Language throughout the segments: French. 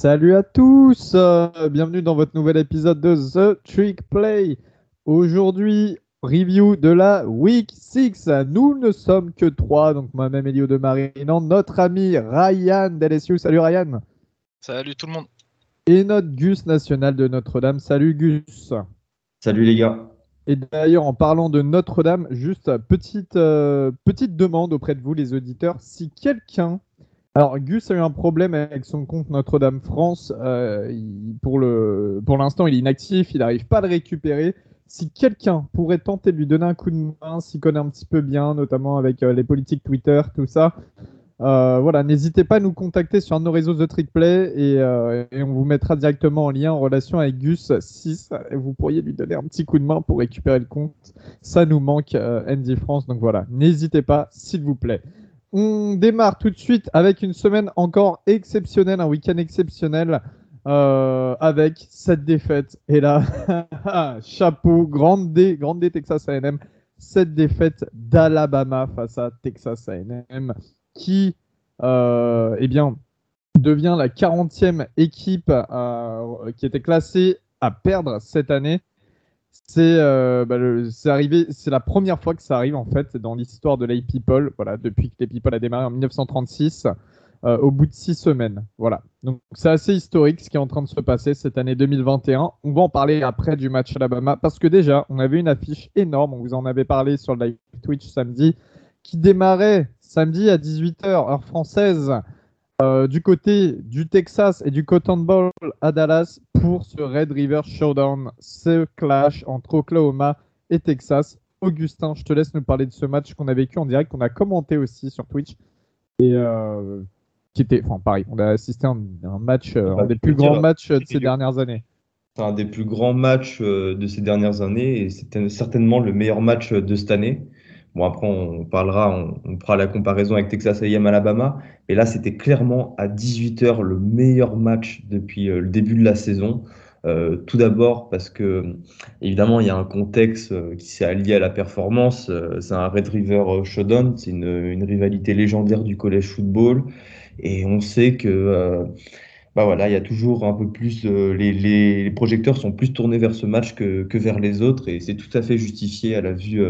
Salut à tous, euh, bienvenue dans votre nouvel épisode de The Trick Play. Aujourd'hui, review de la Week 6. Nous ne sommes que trois, donc moi-même Elio de Marinan, notre ami Ryan d'LSU. Salut Ryan. Salut tout le monde. Et notre Gus national de Notre-Dame. Salut Gus. Salut les gars. Et d'ailleurs, en parlant de Notre-Dame, juste petite, euh, petite demande auprès de vous, les auditeurs. Si quelqu'un alors, Gus a eu un problème avec son compte Notre-Dame France. Euh, pour l'instant, il est inactif, il n'arrive pas à le récupérer. Si quelqu'un pourrait tenter de lui donner un coup de main, s'y connaît un petit peu bien, notamment avec euh, les politiques Twitter, tout ça, euh, voilà, n'hésitez pas à nous contacter sur nos réseaux de TrickPlay et, et, on vous mettra directement en lien en relation avec Gus 6. Et vous pourriez lui donner un petit coup de main pour récupérer le compte. Ça nous manque, Andy France. Donc voilà, n'hésitez pas, s'il vous plaît. On démarre tout de suite avec une semaine encore exceptionnelle, un week-end exceptionnel euh, avec cette défaite. Et là, chapeau, grande D, grande D Texas AM, cette défaite d'Alabama face à Texas AM qui, euh, eh bien, devient la 40e équipe euh, qui était classée à perdre cette année. Euh, bah, c'est arrivé, c'est la première fois que ça arrive en fait dans l'histoire de l'A People. Voilà, depuis que les People a démarré en 1936, euh, au bout de six semaines. Voilà. Donc c'est assez historique ce qui est en train de se passer cette année 2021. On va en parler après du match Alabama parce que déjà on avait une affiche énorme. On vous en avait parlé sur le live Twitch samedi, qui démarrait samedi à 18h heure française. Euh, du côté du Texas et du Cotton Bowl à Dallas pour ce Red River Showdown, ce clash entre Oklahoma et Texas. Augustin, je te laisse nous parler de ce match qu'on a vécu en direct, qu'on a commenté aussi sur Twitch. Et euh, qui était, enfin pareil, on a assisté à un, match, euh, un des plus grands matchs de ces dernières années. C'est un des plus grands matchs de ces dernières années et c'était certainement le meilleur match de cette année. Bon, après, on parlera, on, fera la comparaison avec Texas A&M Alabama. Mais là, c'était clairement à 18h le meilleur match depuis euh, le début de la saison. Euh, tout d'abord parce que, évidemment, il y a un contexte euh, qui s'est allié à la performance. c'est un Red River Showdown, c'est une, rivalité légendaire du collège football. Et on sait que bah voilà, il y a toujours un peu plus, les, projecteurs sont plus tournés vers ce match que, que vers les autres, et c'est tout à fait justifié à la vue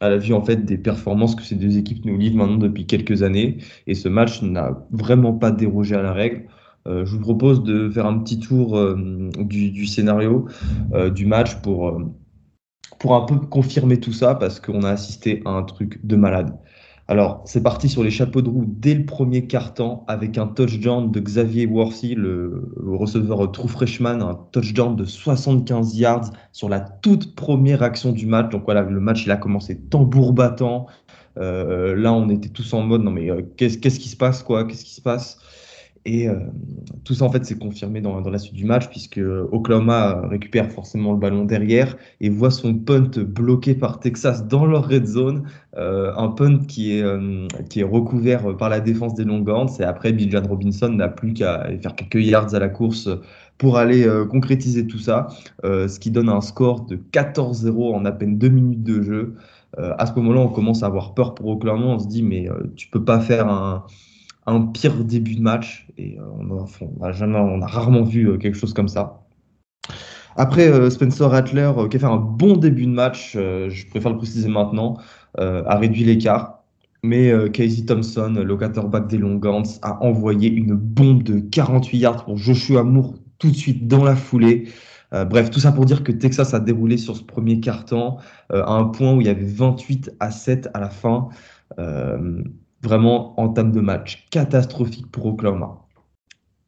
à la vue en fait des performances que ces deux équipes nous livrent maintenant depuis quelques années. Et ce match n'a vraiment pas dérogé à la règle. Euh, je vous propose de faire un petit tour euh, du, scénario euh, du match pour, pour un peu confirmer tout ça parce qu'on a assisté à un truc de malade. Alors, c'est parti sur les chapeaux de roue dès le premier quart-temps avec un touchdown de Xavier Worthy, le, receveur true freshman, un touchdown de 75 yards sur la toute première action du match. Donc voilà, le match il a commencé tambour battant. Euh, là, on était tous en mode non mais euh, qu'est-ce qui se passe quoi? Qu'est-ce qui se passe? Et euh, tout ça, en fait, c'est confirmé dans, dans, la suite du match, puisque Oklahoma récupère forcément le ballon derrière et voit son punt bloqué par Texas dans leur red zone. Euh, un punt qui est, euh, qui est recouvert par la défense des Longhorns. Et après, Bill John Robinson n'a plus qu'à faire quelques yards à la course pour aller concrétiser tout ça, ce qui donne un score de 14-0 en à peine deux minutes de jeu. à ce moment-là, on commence à avoir peur pour Oklahoma. On se dit, mais tu peux pas faire un un pire début de match. Et euh, on, a, rarement vu euh, quelque chose comme ça. Après, euh, Spencer Rattler, qui a fait un bon début de match, je préfère le préciser maintenant, a réduit l'écart. Mais Casey Thompson, le quarterback des Longhorns, a envoyé une bombe de 48 yards pour Joshua Moore tout de suite dans la foulée. bref, tout ça pour dire que Texas a déroulé sur ce premier quart-temps à un point où il y avait 28 à 7 à la fin vraiment en termes de match catastrophique pour Oklahoma.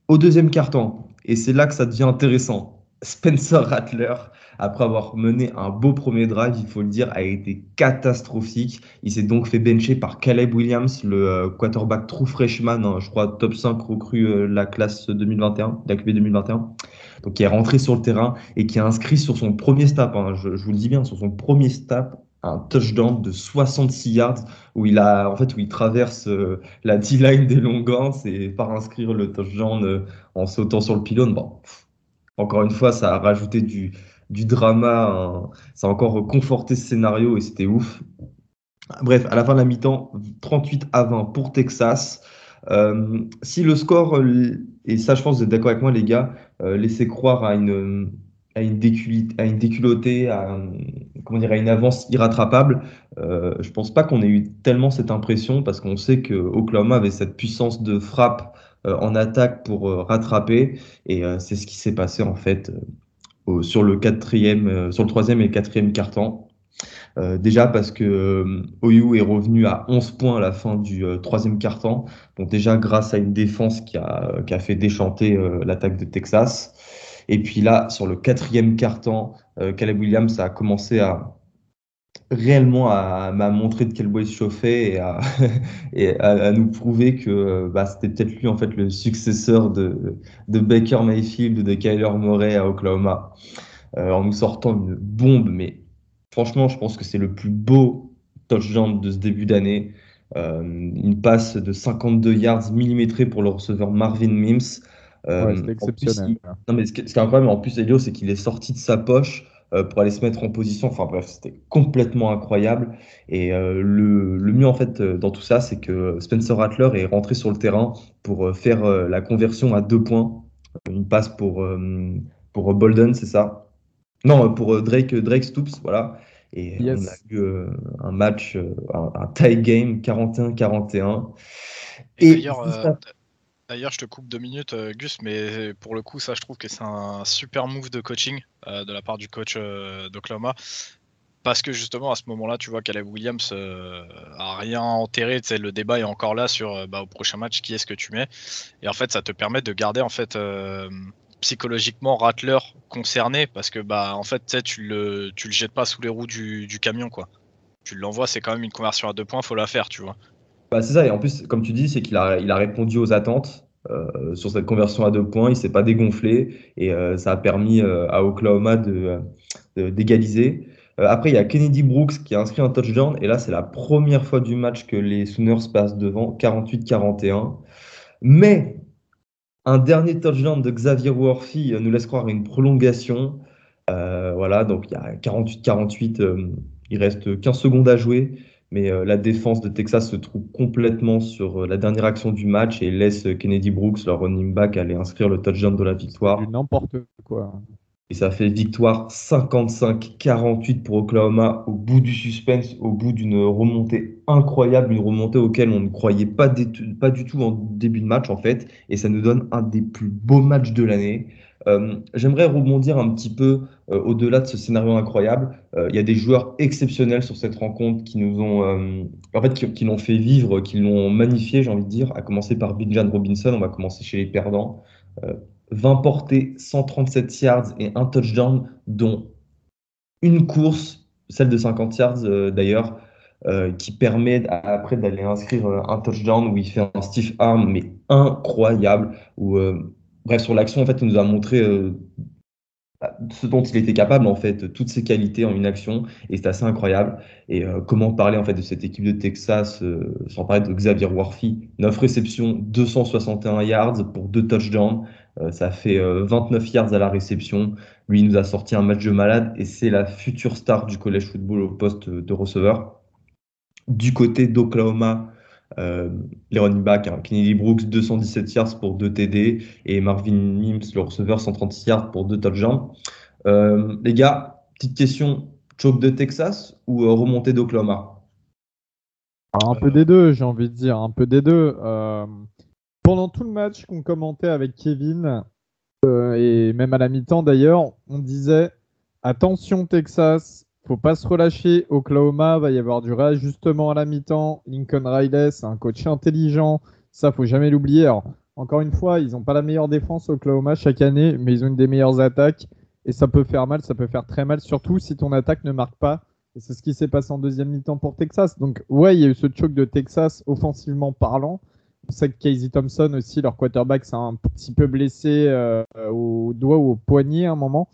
Au deuxième carton, et c'est là que ça devient intéressant, Spencer Rattler, après avoir mené un beau premier drive, il faut le dire, a été catastrophique. Il s'est donc fait bencher par Caleb Williams, le euh, quarterback true freshman, hein, je crois top 5 recrue euh, la classe 2021, la 2021. Donc qui est rentré sur le terrain et qui a inscrit sur son premier stop, hein, je, je, vous le dis bien, sur son premier stop, un touchdown de 66 yards où il a en fait où il traverse euh, la D-line des Longhorns et par inscrire le touchdown euh, en sautant sur le pylône. Bon, encore une fois, ça a rajouté du, du drama, hein. ça a encore conforté ce scénario et c'était ouf. Bref, à la fin de la mi-temps, 38 à 20 pour Texas. si le score, et ça je pense que vous êtes d'accord avec moi les gars, laissait croire à une, à une, à une déculottée, à, comment dire, à une avance irrattrapable, je pense pas qu'on ait eu tellement cette impression parce qu'on sait que Oklahoma avait cette puissance de frappe en attaque pour rattraper et c'est ce qui s'est passé en fait sur le quatrième, sur le troisième et quatrième quart-temps. Euh, déjà parce que euh, OU est revenu à 11 points à la fin du euh, troisième quart-temps. Donc déjà grâce à une défense qui a, qui a fait déchanter l'attaque de Texas. Et puis là, sur le quatrième quart-temps, Caleb Williams a commencé à réellement à, m'a montré de quel bois il se chauffait et à, nous prouver que bah, c'était peut-être lui en fait le successeur de, Baker Mayfield, de Kyler Murray à Oklahoma, en nous sortant une bombe mais Franchement, je pense que c'est le plus beau touchdown de ce début d'année. Euh, une passe de 52 yards millimétrée pour le receveur Marvin Mims. Euh, c'est exceptionnel. non, mais ce qui, est incroyable, en plus, Elio, c'est qu'il est sorti de sa poche euh, pour aller se mettre en position. Enfin bref, c'était complètement incroyable. Et le, le, mieux, en fait, dans tout ça, c'est que Spencer Rattler est rentré sur le terrain pour faire la conversion à deux points. Une passe pour, pour Bolden, c'est ça? Non, pour Drake, Drake Stoops, voilà. Et on a eu euh, un match, euh, un, tie game 41-41. Et, euh, d'ailleurs, je te coupe deux minutes, Gus, mais pour le coup, ça, je trouve que c'est un super move de coaching de la part du coach d'Oklahoma. Parce que justement, à ce moment-là, tu vois Caleb Williams a rien enterré. Le débat est encore là sur bah, au prochain match, qui est-ce que tu mets? Et en fait, ça te permet de garder en fait psychologiquement Rattler concerné parce que bah en fait tu le tu le jettes pas sous les roues du, camion quoi. Tu l'envoies, c'est quand même une conversion à deux points, faut la faire, tu vois. Bah c'est ça et en plus comme tu dis, c'est qu'il a il a répondu aux attentes. Euh, sur cette conversion à deux points, il s'est pas dégonflé et euh, ça a permis euh, à Oklahoma de d'égaliser. après, il y a Kennedy Brooks qui a inscrit un touchdown et là, c'est la première fois du match que les Sooners passent devant 48-41. Mais un dernier touchdown de Xavier Worthy nous laisse croire une prolongation. Voilà, donc il y a 48-48, euh, il reste 15 secondes à jouer, mais la défense de Texas se trouve complètement sur la dernière action du match et laisse Kennedy Brooks, leur running back, aller inscrire le touchdown de la victoire. N'importe quoi. Et ça fait victoire 55-48 pour Oklahoma au bout du suspense, au bout d'une remontée incroyable, une remontée auquel on ne croyait pas, pas, du tout en début de match en fait. Et ça nous donne un des plus beaux matchs de l'année. Euh, j'aimerais rebondir un petit peu euh, au-delà de ce scénario incroyable. Euh, il y a des joueurs exceptionnels sur cette rencontre qui nous ont, en fait, qui, l'ont fait vivre, qui l'ont magnifié, j'ai envie de dire. À commencer par Bijan Robinson, on va commencer chez les perdants. 20 portées, 137 yards et un touchdown, dont une course, celle de 50 yards d'ailleurs, qui permet après d'aller inscrire un touchdown où il fait un stiff arm, mais incroyable. Où, bref, sur l'action, en fait, il nous a montré ce dont il était capable, en fait, toutes ses qualités en une action, et c'est assez incroyable. Et comment parler, en fait, de cette équipe de Texas, sans parler de Xavier Worthy, 9 réceptions, 261 yards pour deux touchdowns. Euh, ça fait 29 euh, yards à la réception. Lui, il nous a sorti un match de malade et c'est la future star du college football au poste de receveur. Du côté d'Oklahoma, euh, les running backs, hein, Kennedy Brooks, 217 yards pour 2 TD et Marvin Mims, le receveur, 136 yards pour 2 touchdowns. Euh, les gars, petite question choke de Texas ou remontée d'Oklahoma? Un peu des deux, j'ai envie de dire, un peu des deux. Pendant tout le match qu'on commentait avec Kevin, euh, et même à la mi-temps d'ailleurs, on disait attention Texas, faut pas se relâcher. Oklahoma va y avoir du réajustement à la mi-temps. Lincoln Riley, c'est un coach intelligent, ça faut jamais l'oublier. encore une fois, ils n'ont pas la meilleure défense Oklahoma chaque année, mais ils ont une des meilleures attaques. Et ça peut faire mal, ça peut faire très mal, surtout si ton attaque ne marque pas. Et c'est ce qui s'est passé en deuxième mi-temps pour Texas. Donc, ouais, il y a eu ce choc de Texas offensivement parlant. On sait que Casey Thompson aussi, leur quarterback, c'est un petit peu blessé euh, au doigt ou au poignet à un moment.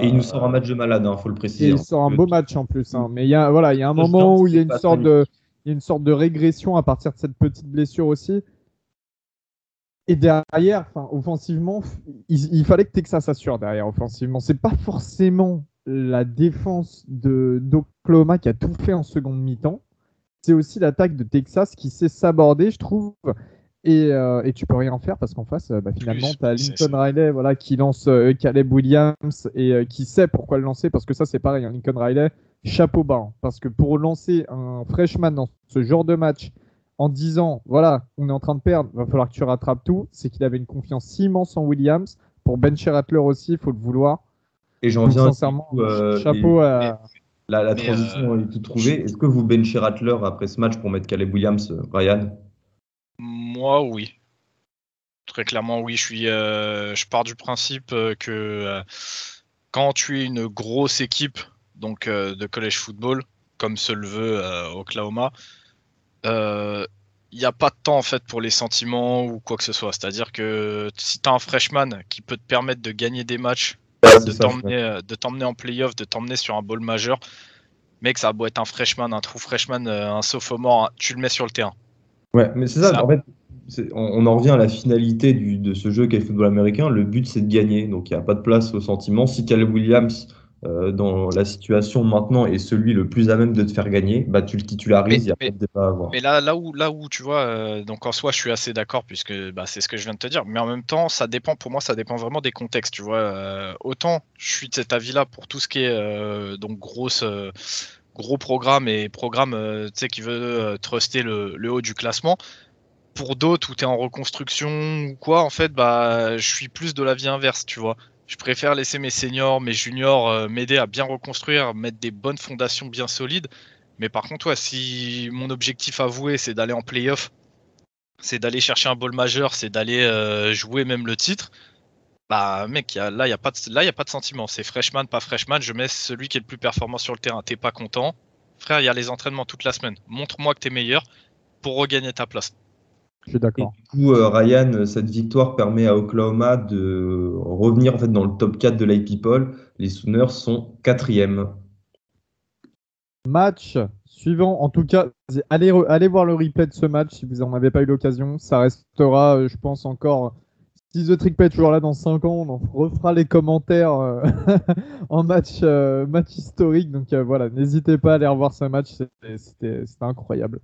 Et il nous sort un match de malade, il hein, faut le préciser. il sort un beau match en plus. Hein. Mais il y a, voilà, il y a un moment où il y a une sorte de, il y a une sorte de régression à partir de cette petite blessure aussi. Et derrière, enfin, offensivement, il, fallait que Texas s'assure derrière offensivement. C'est pas forcément la défense de d'Oklahoma qui a tout fait en seconde mi-temps. C'est aussi l'attaque de Texas qui s'est sabordée, je trouve. Et, euh, et, tu peux rien faire parce qu'en face, bah, finalement, tu as Lincoln Riley voilà, qui lance Caleb Williams et qui sait pourquoi le lancer parce que ça, c'est pareil. Hein, Lincoln Riley, chapeau bas. Hein, parce que pour lancer un freshman dans ce genre de match en disant voilà, on est en train de perdre, il va falloir que tu rattrapes tout, c'est qu'il avait une confiance immense en Williams. Pour bencher Rattler aussi, il faut le vouloir. Et j'en viens sincèrement, chapeau à. La, transition est tout trouvée. Est-ce que vous benchez Rattler après ce match pour mettre Caleb Williams, Ryan Moi, oui. Très clairement, oui. Je, suis, euh, je pars du principe euh, que euh, quand tu es une grosse équipe donc, de college football, comme se le veut Oklahoma, il n'y a pas de temps en fait pour les sentiments ou quoi que ce soit. C'est-à-dire que si tu as un freshman qui peut te permettre de gagner des matchs de t'emmener en playoff, de t'emmener sur un ball majeur. Mec, ça va être un freshman, un true freshman, un sophomore, tu le mets sur le terrain. Ouais, mais c'est ça, en fait, on, en revient à la finalité de ce jeu qu'est le football américain. Le but, c'est de gagner. Donc, il n'y a pas de place au sentiment. Si Caleb Williams euh, dans la situation maintenant est celui le plus à même de te faire gagner, bah tu le titularises, il n'y a pas de débat à avoir. Mais là, là, où, là où tu vois, euh, donc en soi, je suis assez d'accord puisque bah, c'est ce que je viens de te dire, mais en même temps, ça dépend, pour moi, ça dépend vraiment des contextes, tu vois. Euh, autant je suis de cet avis-là pour tout ce qui est donc grosse, gros programme et programme sais, qui veut truster le, haut du classement pour d'autres où tu es en reconstruction ou quoi, en fait, bah, je suis plus de l'avis inverse, tu vois je préfère laisser mes seniors, mes juniors euh, m'aider à bien reconstruire, mettre des bonnes fondations bien solides. Mais par contre, si mon objectif avoué, c'est d'aller en playoff, c'est d'aller chercher un ball majeur, c'est d'aller euh, jouer même le titre, bah mec, là, il n'y a, pas de, a pas de sentiment. C'est freshman, pas freshman, je mets celui qui est le plus performant sur le terrain. T'es pas content Frère, il y a les entraînements toute la semaine. Montre-moi que tu es meilleur pour regagner ta place. Je suis d'accord. Du coup, euh, Ryan, cette victoire permet à Oklahoma de revenir en fait dans le top 4 de l'IP People. Les Sooners sont quatrième. Match suivant, en tout cas, allez, allez voir le replay de ce match si vous n'en avez pas eu l'occasion. Ça restera, euh, je pense, encore si The Trick est toujours là dans 5 ans, on en refera les commentaires euh, en match, euh, match historique. Donc euh, voilà, n'hésitez pas à aller revoir ce match, c'était incroyable.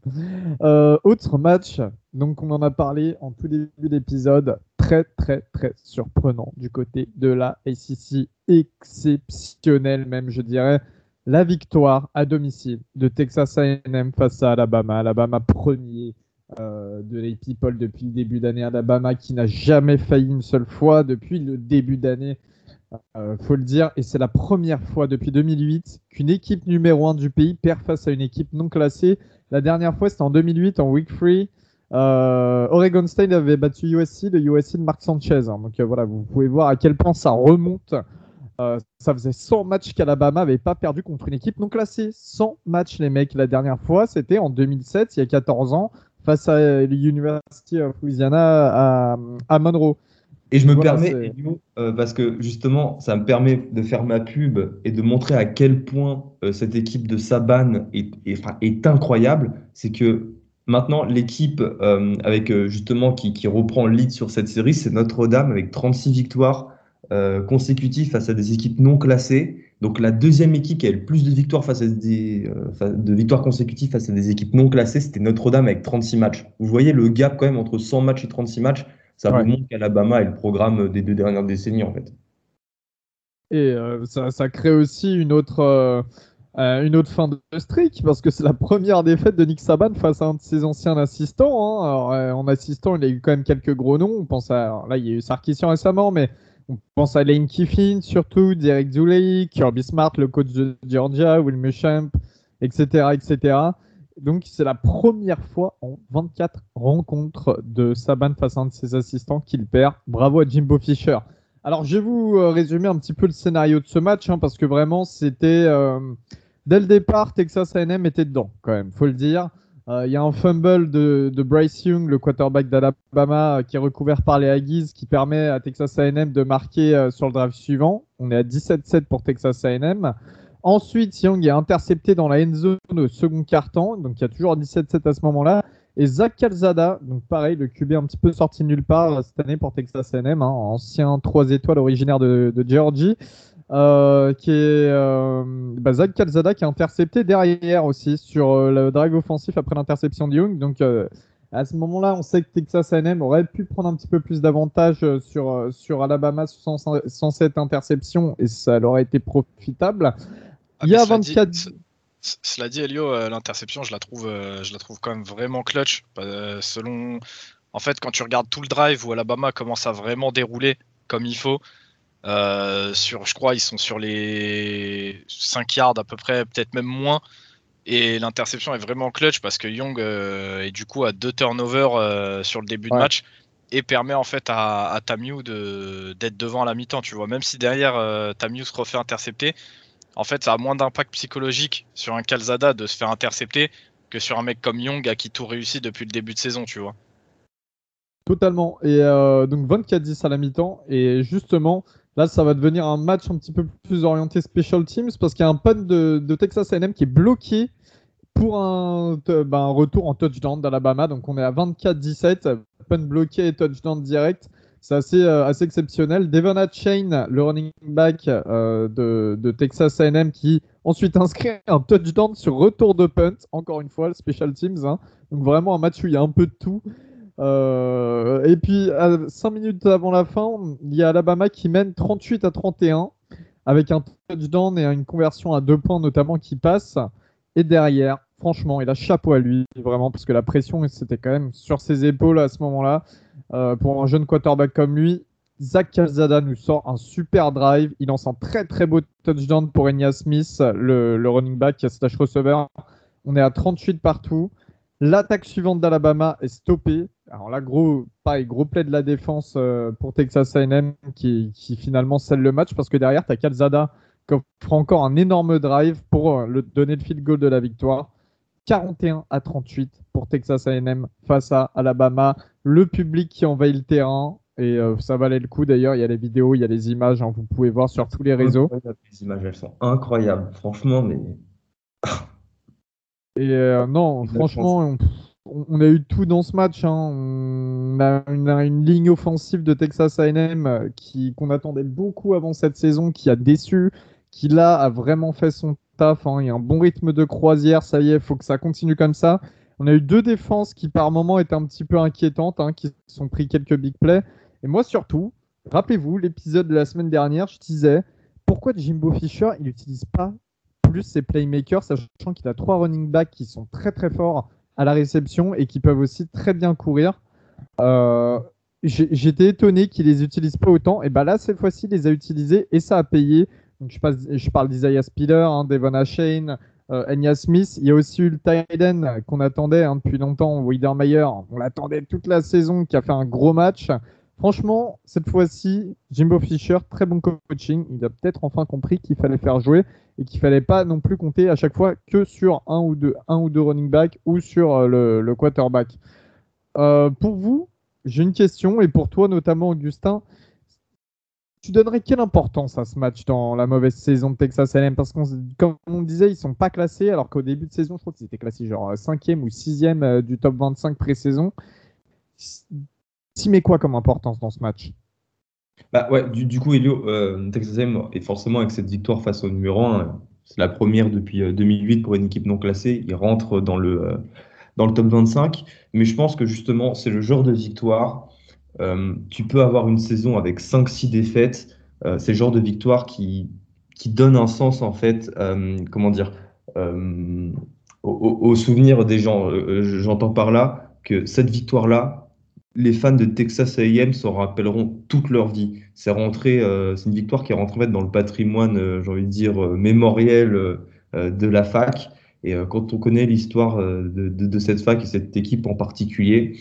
autre match, donc on en a parlé en tout début d'épisode, très très très surprenant du côté de la ACC, exceptionnel même je dirais. La victoire à domicile de Texas A&M face à Alabama. Alabama premier euh, de les People depuis le début d'année Alabama qui n'a jamais failli une seule fois depuis le début d'année, euh, faut le dire. Et c'est la première fois depuis 2008 qu'une équipe numéro 1 du pays perd face à une équipe non classée. La dernière fois, c'était en 2008 en Week 3. Euh, Oregon State avait battu USC, le USC de Mark Sanchez. Hein. Donc voilà, vous pouvez voir à quel point ça remonte. ça faisait 100 matchs qu'Alabama n'avait pas perdu contre une équipe non classée. 100 matchs, les mecs. La dernière fois, c'était en 2007, il y a 14 ans face à l'University of Louisiana à, Monroe. Et je me permets, euh, parce que justement, ça me permet de faire ma pub et de montrer à quel point euh, cette équipe de Saban est, est, incroyable. C'est que maintenant, l'équipe euh, avec justement qui, qui, reprend le lead sur cette série, c'est Notre-Dame avec 36 victoires consécutives face à des équipes non classées. Donc la deuxième équipe qui a le plus de victoires face à des euh, de victoires consécutives face à des équipes non classées, c'était Notre-Dame avec 36 matchs. Vous voyez le gap quand même entre 100 matchs et 36 matchs, ça vous montre qu'Alabama est le programme des deux dernières décennies en fait. Et euh, ça, crée aussi une autre euh, une autre fin de streak parce que c'est la première défaite de Nick Saban face à un de ses anciens assistants. Hein. Alors, en assistant, il a eu quand même quelques gros noms. On pense à là, il y a eu Sarkisian récemment, mais on pense à Lane Kiffin surtout, Derek Dooley, Kirby Smart, le coach de Georgia, Will Muschamp, etc., etc. Donc c'est la première fois en 24 rencontres de Saban face à un de ses assistants qu'il perd. Bravo à Jimbo Fisher. Alors je vais vous euh, résumer un petit peu le scénario de ce match hein, parce que vraiment c'était euh, dès le départ Texas A&M était dedans quand même, faut le dire. Euh, il y a un fumble de, Bryce Young, le quarterback d'Alabama, euh, qui est recouvert par les Aggies, qui permet à Texas A&M de marquer euh, sur le drive suivant. On est à 17-7 pour Texas A&M. Ensuite, Young est intercepté dans la end zone au second quart-temps, donc il y a toujours 17-7 à ce moment-là. Et Zach Calzada, donc pareil, le QB un petit peu sorti nulle part cette année pour Texas A&M, hein, ancien 3 étoiles originaire de, de Georgie. Euh, qui est euh, bah, Zach Calzada qui a intercepté derrière aussi sur euh, le drive offensif après l'interception de Young. Donc À ce moment-là, on sait que Texas A&M aurait pu prendre un petit peu plus d'avantages sur, sur Alabama sans, sans, cette interception et ça leur aurait été profitable. Ah, Il y a 24. cela dit, Elio, l'interception, je la trouve, je la trouve quand même vraiment clutch. selon, en fait, quand tu regardes tout le drive où Alabama commence à vraiment dérouler comme il faut, euh, sur, je crois, ils sont sur les 5 yards à peu près, peut-être même moins. Et l'interception est vraiment clutch parce que Young euh, est du coup à deux turnovers euh, sur le début de match et permet en fait à, à Tamiu d'être devant à la mi-temps. Tu vois, même si derrière Tamiu se refait intercepter, en fait, ça a moins d'impact psychologique sur un Calzada de se faire intercepter que sur un mec comme Young à qui tout réussit depuis le début de saison, tu vois. Totalement. Et donc 24-10 à la mi-temps. Et justement, Là, ça va devenir un match un petit peu plus orienté special teams parce qu'il y a un punt de, Texas A&M qui est bloqué pour un, bah, un retour en touchdown d'Alabama. Donc on est à 24-17, punt bloqué et touchdown direct. C'est assez, euh, assez exceptionnel. Devon Chain, le running back euh, de, Texas A&M, qui ensuite inscrit un touchdown sur retour de punt. Encore une fois, le special teams. Hein. Donc vraiment un match où il y a un peu de tout. Euh, et puis, à 5 minutes avant la fin, il y a Alabama qui mène 38 à 31 avec un touchdown et une conversion à deux points notamment qui passe. Et derrière, franchement, il a chapeau à lui, vraiment, parce que la pression, c'était quand même sur ses épaules à ce moment-là. Euh, pour un jeune quarterback comme lui, Zach Calzada nous sort un super drive. Il lance un très très beau touchdown pour Enya Smith, le, running back slash receiver. On est à 38 partout. L'attaque suivante d'Alabama est stoppée. Alors là, gros, pareil, gros play de la défense euh, pour Texas A&M qui, finalement scelle le match parce que derrière, tu as Calzada qui offre encore un énorme drive pour euh, le, donner le field goal de la victoire. 41 à 38 pour Texas A&M face à Alabama. Le public qui envahit le terrain et euh, ça valait le coup d'ailleurs. Il y a les vidéos, il y a les images, hein, vous pouvez voir sur tous les réseaux. Les images, elles sont incroyables, franchement, mais. et non, franchement, on a eu tout dans ce match. Hein. On a une, ligne offensive de Texas A&M euh, qui qu'on attendait beaucoup avant cette saison, qui a déçu, qui là a vraiment fait son taf. Hein. Il y a un bon rythme de croisière, ça y est, faut que ça continue comme ça. On a eu deux défenses qui par moments étaient un petit peu inquiétantes, hein, qui sont pris quelques big plays. Et moi surtout, rappelez-vous l'épisode de la semaine dernière, je disais pourquoi Jimbo Fisher il n'utilise pas plus ses playmakers, sachant qu'il a trois running backs qui sont très très forts à la réception et qui peuvent aussi très bien courir. Euh, j'étais étonné qu'ils les utilisent pas autant. Et bah là, cette fois-ci, il les a utilisés et ça a payé. Je, parle d'Isaiah Spiller, hein, Devon Ashane, euh, Enya Smith. Il y a aussi eu le Tyden qu'on attendait hein, depuis longtemps, Widermeyer. On l'attendait toute la saison, qui a fait un gros match. Franchement, cette fois-ci, Jimbo Fisher, très bon coaching. Il a peut-être enfin compris qu'il fallait faire jouer et qu'il fallait pas non plus compter à chaque fois que sur un ou deux, un ou deux running back ou sur euh, le, quarterback. Euh, pour vous, j'ai une question et pour toi notamment, Augustin. Tu donnerais quelle importance à ce match dans la mauvaise saison de Texas A&M Parce qu'on, comme on disait, ils sont pas classés, alors qu'au début de saison, je crois qu'ils étaient classés genre 5e ou 6e euh, du top 25 pré-saison. Tu mets quoi comme importance dans ce match? Bah ouais, du, coup, Elio, euh, Texas A&M est forcément avec cette victoire face au numéro 1, c'est la première depuis 2008 euh, pour une équipe non classée. Il rentre dans le, euh, dans le top 25. Mais je pense que justement, c'est le genre de victoire. tu peux avoir une saison avec 5-6 défaites. c'est le genre de victoire qui, qui donne un sens, en fait, comment dire, au, au, souvenir des gens. J'entends par là que cette victoire-là, les fans de Texas A&M s'en rappelleront toute leur vie. C'est rentré, euh, c'est une victoire qui est rentrée dans le patrimoine, euh, j'ai envie de dire, euh, mémoriel de la fac. Et quand on connaît l'histoire de, cette fac et cette équipe en particulier,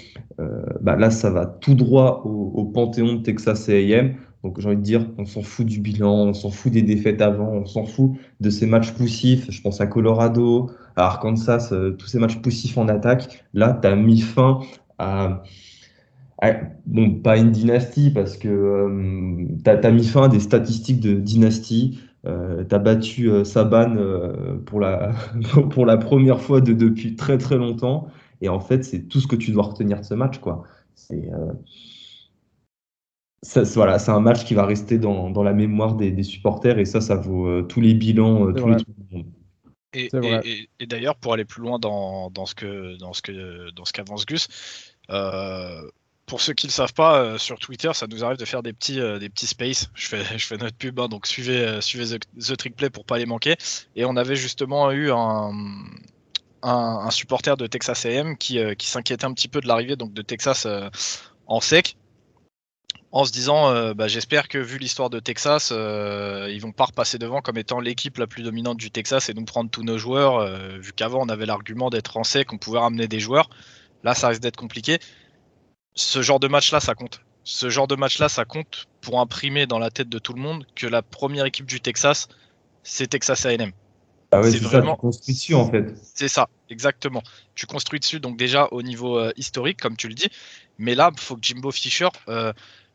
bah là, ça va tout droit au, panthéon de Texas A&M. Donc j'ai envie de dire, on s'en fout du bilan, on s'en fout des défaites avant, on s'en fout de ces matchs poussifs. Je pense à Colorado, à Arkansas, tous ces matchs poussifs en attaque. Là, tu as mis fin à bon, pas une dynastie parce que euh, tu as, mis fin à des statistiques de dynastie. Euh, tu as battu euh, Saban euh, pour, la, pour la première fois de, depuis très très longtemps. Et en fait, c'est tout ce que tu dois retenir de ce match. quoi. C'est voilà, c'est un match qui va rester dans, dans la mémoire des, des, supporters et ça, ça vaut tous les bilans, tous les trucs. Et, et, et, d'ailleurs, pour aller plus loin dans, dans ce que dans ce que dans ce qu'avance Gus, pour ceux qui ne le savent pas, sur Twitter, ça nous arrive de faire des petits, petits spaces. Je fais, je notre pub, hein, donc suivez, suivez The, Trick Play pour pas les manquer. Et on avait justement eu un, supporter de Texas AM qui, qui s'inquiétait un petit peu de l'arrivée donc de Texas en sec en se disant euh, bah, j'espère que vu l'histoire de Texas, euh, ils vont pas repasser devant comme étant l'équipe la plus dominante du Texas et nous prendre tous nos joueurs, euh, vu qu'avant on avait l'argument d'être en sec, qu'on pouvait ramener des joueurs. Là, ça risque d'être compliqué. Ce genre de match-là, ça compte. Ce genre de match-là, ça compte pour imprimer dans la tête de tout le monde que la première équipe du Texas, c'est Texas A&M. Ah c'est vraiment... construit dessus en fait. C'est ça, exactement. Tu construis dessus, donc déjà au niveau historique, comme tu le dis. Mais là, il faut que Jimbo Fisher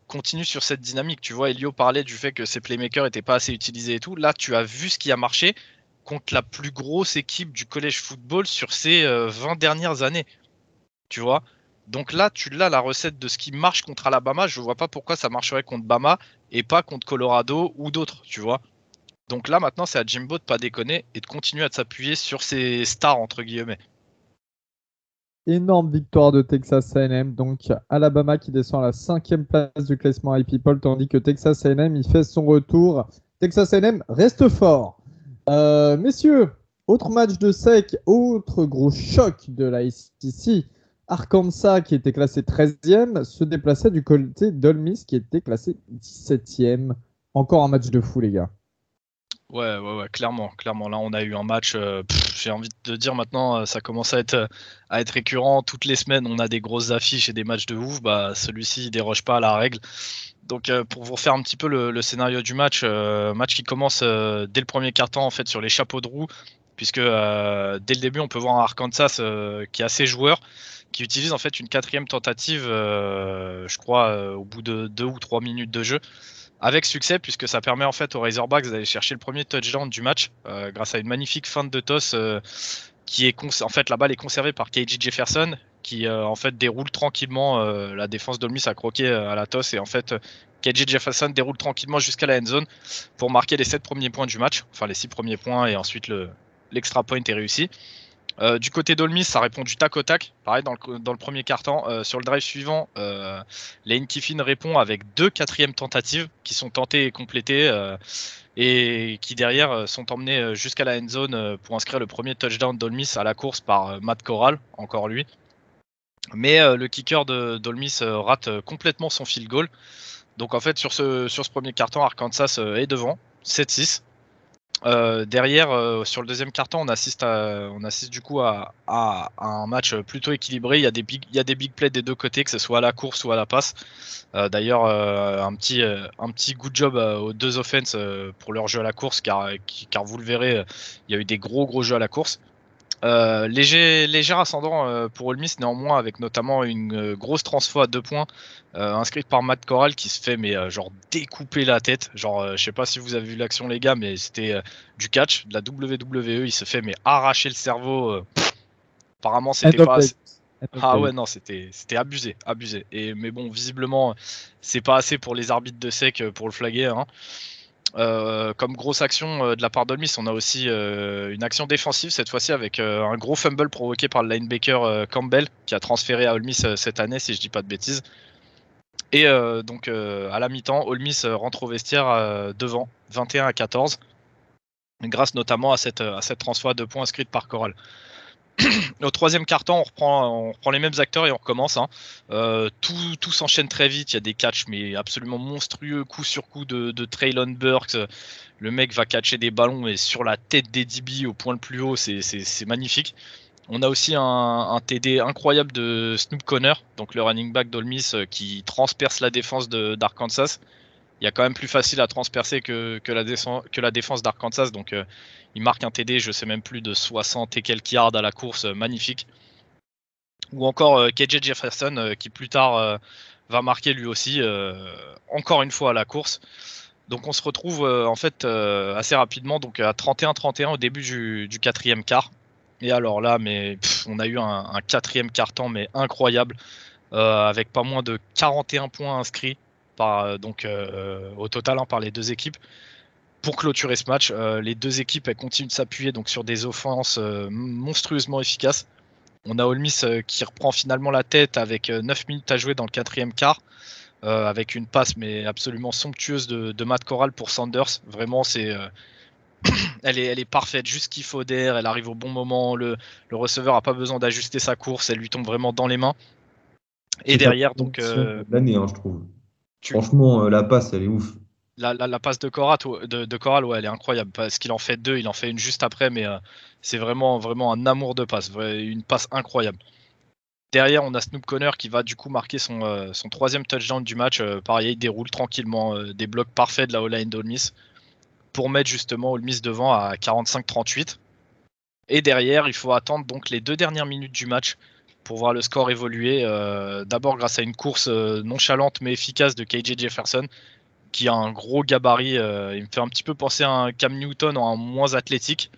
continue sur cette dynamique. Tu vois, Elio parlait du fait que ses playmakers n'étaient pas assez utilisés et tout. Là, tu as vu ce qui a marché contre la plus grosse équipe du collège football sur ces 20 euh, dernières années. Tu vois? Donc là, tu l'as la recette de ce qui marche contre Alabama. Je ne vois pas pourquoi ça marcherait contre Bama et pas contre Colorado ou d'autres, tu vois. Donc là, maintenant, c'est à Jimbo de pas déconner et de continuer à s'appuyer sur ses stars, entre guillemets énorme victoire de Texas A&M. Donc Alabama qui descend à la cinquième place du classement iPeople, tandis que Texas A&M il fait son retour. Texas A&M reste fort. Euh, messieurs, autre match de sec, autre gros choc de la SEC. Arkansas qui était classé 13e se déplaçait du côté d'Olmis qui était classé 17e. Encore un match de fou les gars. Ouais, ouais, ouais, clairement, clairement. Là, on a eu un match. Euh, j'ai envie de dire maintenant, euh, ça commence à être euh, à être récurrent. Toutes les semaines, on a des grosses affiches et des matchs de ouf. Bah, celui-ci, il déroge pas à la règle. Donc, pour vous refaire un petit peu le, scénario du match, match qui commence dès le premier quart-temps en fait sur les chapeaux de roue, puisque dès le début, on peut voir Arkansas qui est assez joueur, qui utilise en fait une quatrième tentative, je crois, au bout de deux ou trois minutes de jeu avec succès puisque ça permet en fait aux Razorbacks d'aller chercher le premier touchdown du match euh, grâce à une magnifique feinte de toss euh, qui est en fait la balle est conservée par KJ Jefferson qui euh, en fait déroule tranquillement la défense d'Olmis a croqué à la toss et en fait KJ Jefferson déroule tranquillement jusqu'à la end zone pour marquer les 7 premiers points du match enfin les 6 premiers points et ensuite le l'extra point est réussi euh, du côté d'Olmis, ça répond du tac au tac. Pareil, dans le, premier quart-temps. Euh, sur le drive suivant, euh, Lane Kiffin répond avec deux quatrièmes tentatives qui sont tentées et complétées et qui derrière sont emmenées jusqu'à la end zone pour inscrire le premier touchdown d'Olmis à la course par Matt Corral, encore lui. Mais le kicker d'Olmis rate complètement son field goal. Donc en fait, sur ce, sur ce premier carton, Arkansas est devant, 7-6. Euh, derrière, euh, sur le deuxième carton, on assiste, on assiste du coup à, un match plutôt équilibré. Il y, a des big, plays des deux côtés, que ce soit à la course ou à la passe. Euh, d'ailleurs, un, petit, good job aux deux offenses pour leur jeu à la course, car vous le verrez, il y a eu des gros gros jeux à la course. Euh, léger, léger ascendant euh, pour Olmis néanmoins avec notamment une euh, grosse transfo à deux points inscrite par Matt Corral qui se fait mais genre découper la tête. Genre je sais pas si vous avez vu l'action les gars mais c'était du catch de la WWE il se fait mais arracher le cerveau apparemment c'était pas assez... ah ouais non c'était c'était abusé abusé. Et mais bon visiblement c'est pas assez pour les arbitres de sec pour le flaguer hein. Euh, comme grosse action euh, de la part d'Olmis, on a aussi euh, une action défensive cette fois-ci avec un gros fumble provoqué par le linebacker Campbell qui a transféré à Olmis cette année, si je dis pas de bêtises. Et donc à la mi-temps, Olmis rentre au vestiaire devant 21 à 14, grâce notamment à cette, à cette transfert de points inscrite par Coral. Au troisième quart-temps, on reprend, les mêmes acteurs et on recommence. Hein. Euh, tout, s'enchaîne très vite. Il y a des catchs, mais absolument monstrueux, coup sur coup de, Traylon Burks. Le mec va catcher des ballons et sur la tête des DB au point le plus haut, c'est magnifique. On a aussi un, un, TD incroyable de Snoop Conner, donc le running back d'Olmis, euh, qui transperce la défense d'Arkansas. Il y a quand même plus facile à transpercer que, la, défense d'Arkansas, donc euh, il marque un TD, je sais même plus, de 60 et quelques yards à la course, euh, magnifique. Ou encore euh, KJ Jefferson, qui plus tard va marquer lui aussi, encore une fois à la course. Donc on se retrouve en fait assez rapidement donc à 31-31 au début du, quatrième quart. Et alors là, mais on a eu un, quatrième quart temps mais incroyable, avec pas moins de 41 points inscrits par donc au total hein, par les deux équipes pour clôturer ce match, euh, les deux équipes elles continuent de s'appuyer donc sur des offenses euh, monstrueusement efficaces. On a Ole Miss qui reprend finalement la tête avec 9 minutes à jouer dans le quatrième quart. avec une passe mais absolument somptueuse de, Matt Corral pour Sanders. Vraiment, c'est elle, est, elle est parfaite, juste ce qu'il faut d'air, elle arrive au bon moment, le, le receveur n'a pas besoin d'ajuster sa course, elle lui tombe vraiment dans les mains. Et derrière, donc. L'année, hein, je trouve. Franchement, la passe, elle est ouf la, passe de Corral, de, de ouais, elle est incroyable parce qu'il en fait deux, il en fait une juste après, mais euh, c'est vraiment, vraiment un amour de passe, une passe incroyable. Derrière, on a Snoop Conner qui va du coup marquer son, euh, son troisième touchdown du match. Euh, pareil, il déroule tranquillement des blocs parfaits de la O-line d'Olmis pour mettre justement Olmis devant à 45-38. Et derrière, il faut attendre donc les deux dernières minutes du match pour voir le score évoluer. D'abord grâce à une course nonchalante mais efficace de KJ Jefferson qui a un gros gabarit. Euh, il me fait un petit peu penser à un Cam Newton en moins athlétique.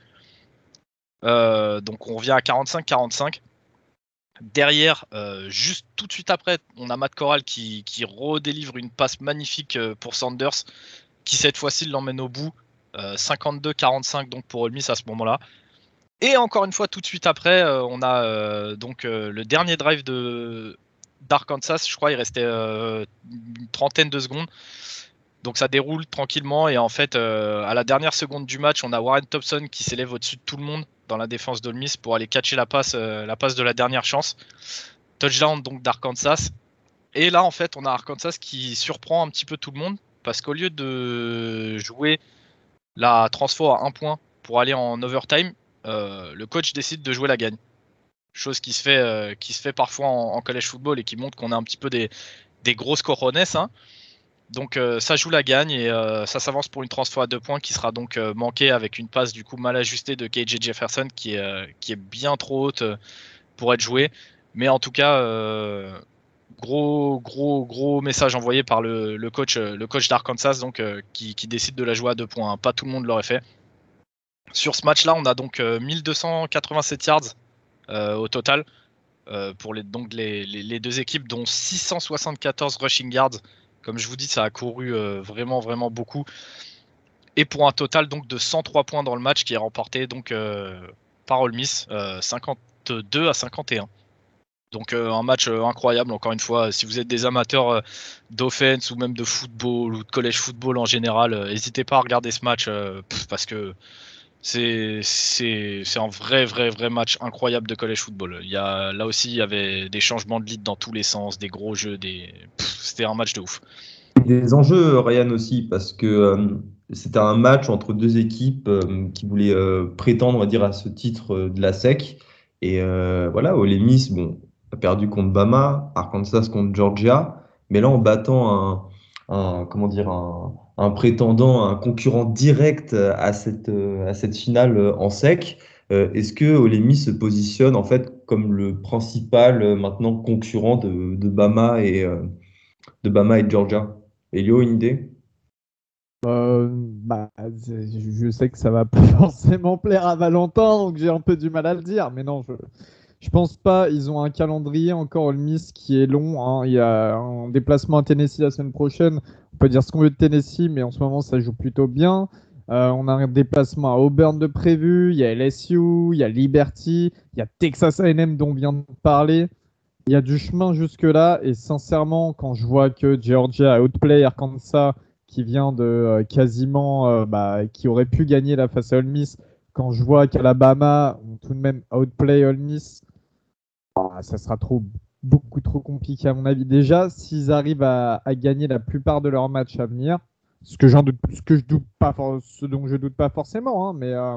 Euh, donc on revient à 45-45. Derrière, euh, juste tout de suite après, on a Matt Corral qui, redélivre une passe magnifique pour Sanders, qui cette fois-ci l'emmène au bout. 52-45 donc pour Olmis à ce moment-là. Et encore une fois, tout de suite après, on a donc le dernier drive de d'Arkansas. Je crois il restait une trentaine de secondes. Donc ça déroule tranquillement et en fait euh, à la dernière seconde du match, on a Warren Thompson qui s'élève au-dessus de tout le monde dans la défense d'Olmis pour aller catcher la passe, euh, la passe de la dernière chance. Touchdown donc d'Arkansas. Et là en fait, on a Arkansas qui surprend un petit peu tout le monde parce qu'au lieu de jouer la transfo à un point pour aller en overtime, euh, le coach décide de jouer la gagne. Chose qui se fait, fait parfois en, college football et qui montre qu'on a un petit peu des, grosses corones. Hein. Donc euh, ça joue la gagne et euh, ça s'avance pour une transfo à deux points qui sera donc euh, manquée avec une passe du coup mal ajustée de KJ Jefferson qui est, bien trop haute pour être jouée. Mais en tout cas, gros gros gros message envoyé par le, coach d'Arkansas qui, décide de la jouer à deux points. Pas tout le monde l'aurait fait. Sur ce match-là, on a donc 1287 yards au total pour les, deux équipes, dont 674 rushing yards comme je vous dis, ça a couru euh, vraiment, vraiment beaucoup. Et pour un total donc de 103 points dans le match qui est remporté donc euh, par Ole Miss, 52 euh, à 51. Donc un match incroyable, encore une fois, si vous êtes des amateurs d'offense ou même de football ou de collège football en général, n'hésitez pas à regarder ce match parce que c'est un vrai, vrai, vrai match incroyable de college football. Il y a, là aussi, il y avait des changements de lead dans tous les sens, des gros jeux, des... c'était un match de ouf. Des enjeux, Ryan aussi, parce que euh, c'était un match entre deux équipes euh, qui voulaient euh, prétendre, on dire, à ce titre de la SEC. Et voilà, Ole Miss, bon, a perdu contre Bama, Arkansas contre Georgia, mais là, en battant un, un comment dire, un, un prétendant, un concurrent direct à cette, à cette finale en sec. Euh, est-ce que Olemi se positionne en fait comme le principal euh, maintenant concurrent de, de Bama et euh, de Bama et Georgia? Elio, une idée? Bah, je sais que ça va pas forcément plaire à Valentin, donc j'ai un peu du mal à le dire, mais non, je, je pense pas. Ils ont un calendrier encore Ole Miss qui est long. Hein. Il y a un déplacement à Tennessee la semaine prochaine. On peut dire ce qu'on veut de Tennessee, mais en ce moment ça joue plutôt bien. Euh, on a un déplacement à Auburn de prévu. Il y a LSU, il y a Liberty, il y a Texas A&M dont on vient de parler. Il y a du chemin jusque là. Et sincèrement, quand je vois que Georgia a outplay Arkansas, qui vient de euh, quasiment, euh, bah, qui aurait pu gagner la face à Ole Miss, quand je vois qu'Alabama tout de même outplay Ole Miss, ça sera trop, beaucoup trop compliqué à mon avis. Déjà, s'ils arrivent à, gagner la plupart de leurs matchs à venir, ce que, doute, ce que je doute pas, ce dont je doute pas forcément, hein, mais euh,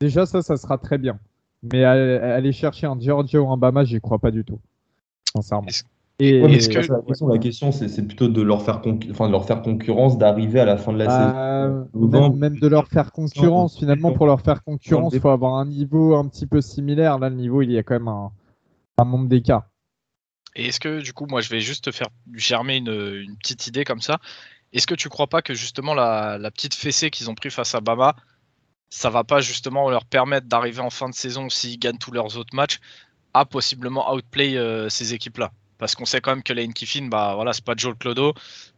déjà ça, ça sera très bien. Mais aller chercher un Georgia ou un Bama, j'y crois pas du tout, sincèrement. Et, que... la question, c'est plutôt de leur faire, enfin, de leur faire concurrence, d'arriver à la fin de la bah, saison. Même, de leur faire concurrence, finalement, pour leur faire concurrence, il faut avoir un niveau un petit peu similaire. Là, le niveau, il y a quand même un, un monde d'écart. Et est-ce que du coup, moi, je vais juste te faire germer une, petite idée comme ça. Est-ce que tu crois pas que justement la, petite fessée qu'ils ont pris face à Bama, ça va pas justement leur permettre d'arriver en fin de saison s'ils gagnent tous leurs autres matchs à possiblement outplay euh, ces équipes-là? Parce qu'on sait quand même que Lane Kiffin, bah voilà, c'est pas Joel Clodo,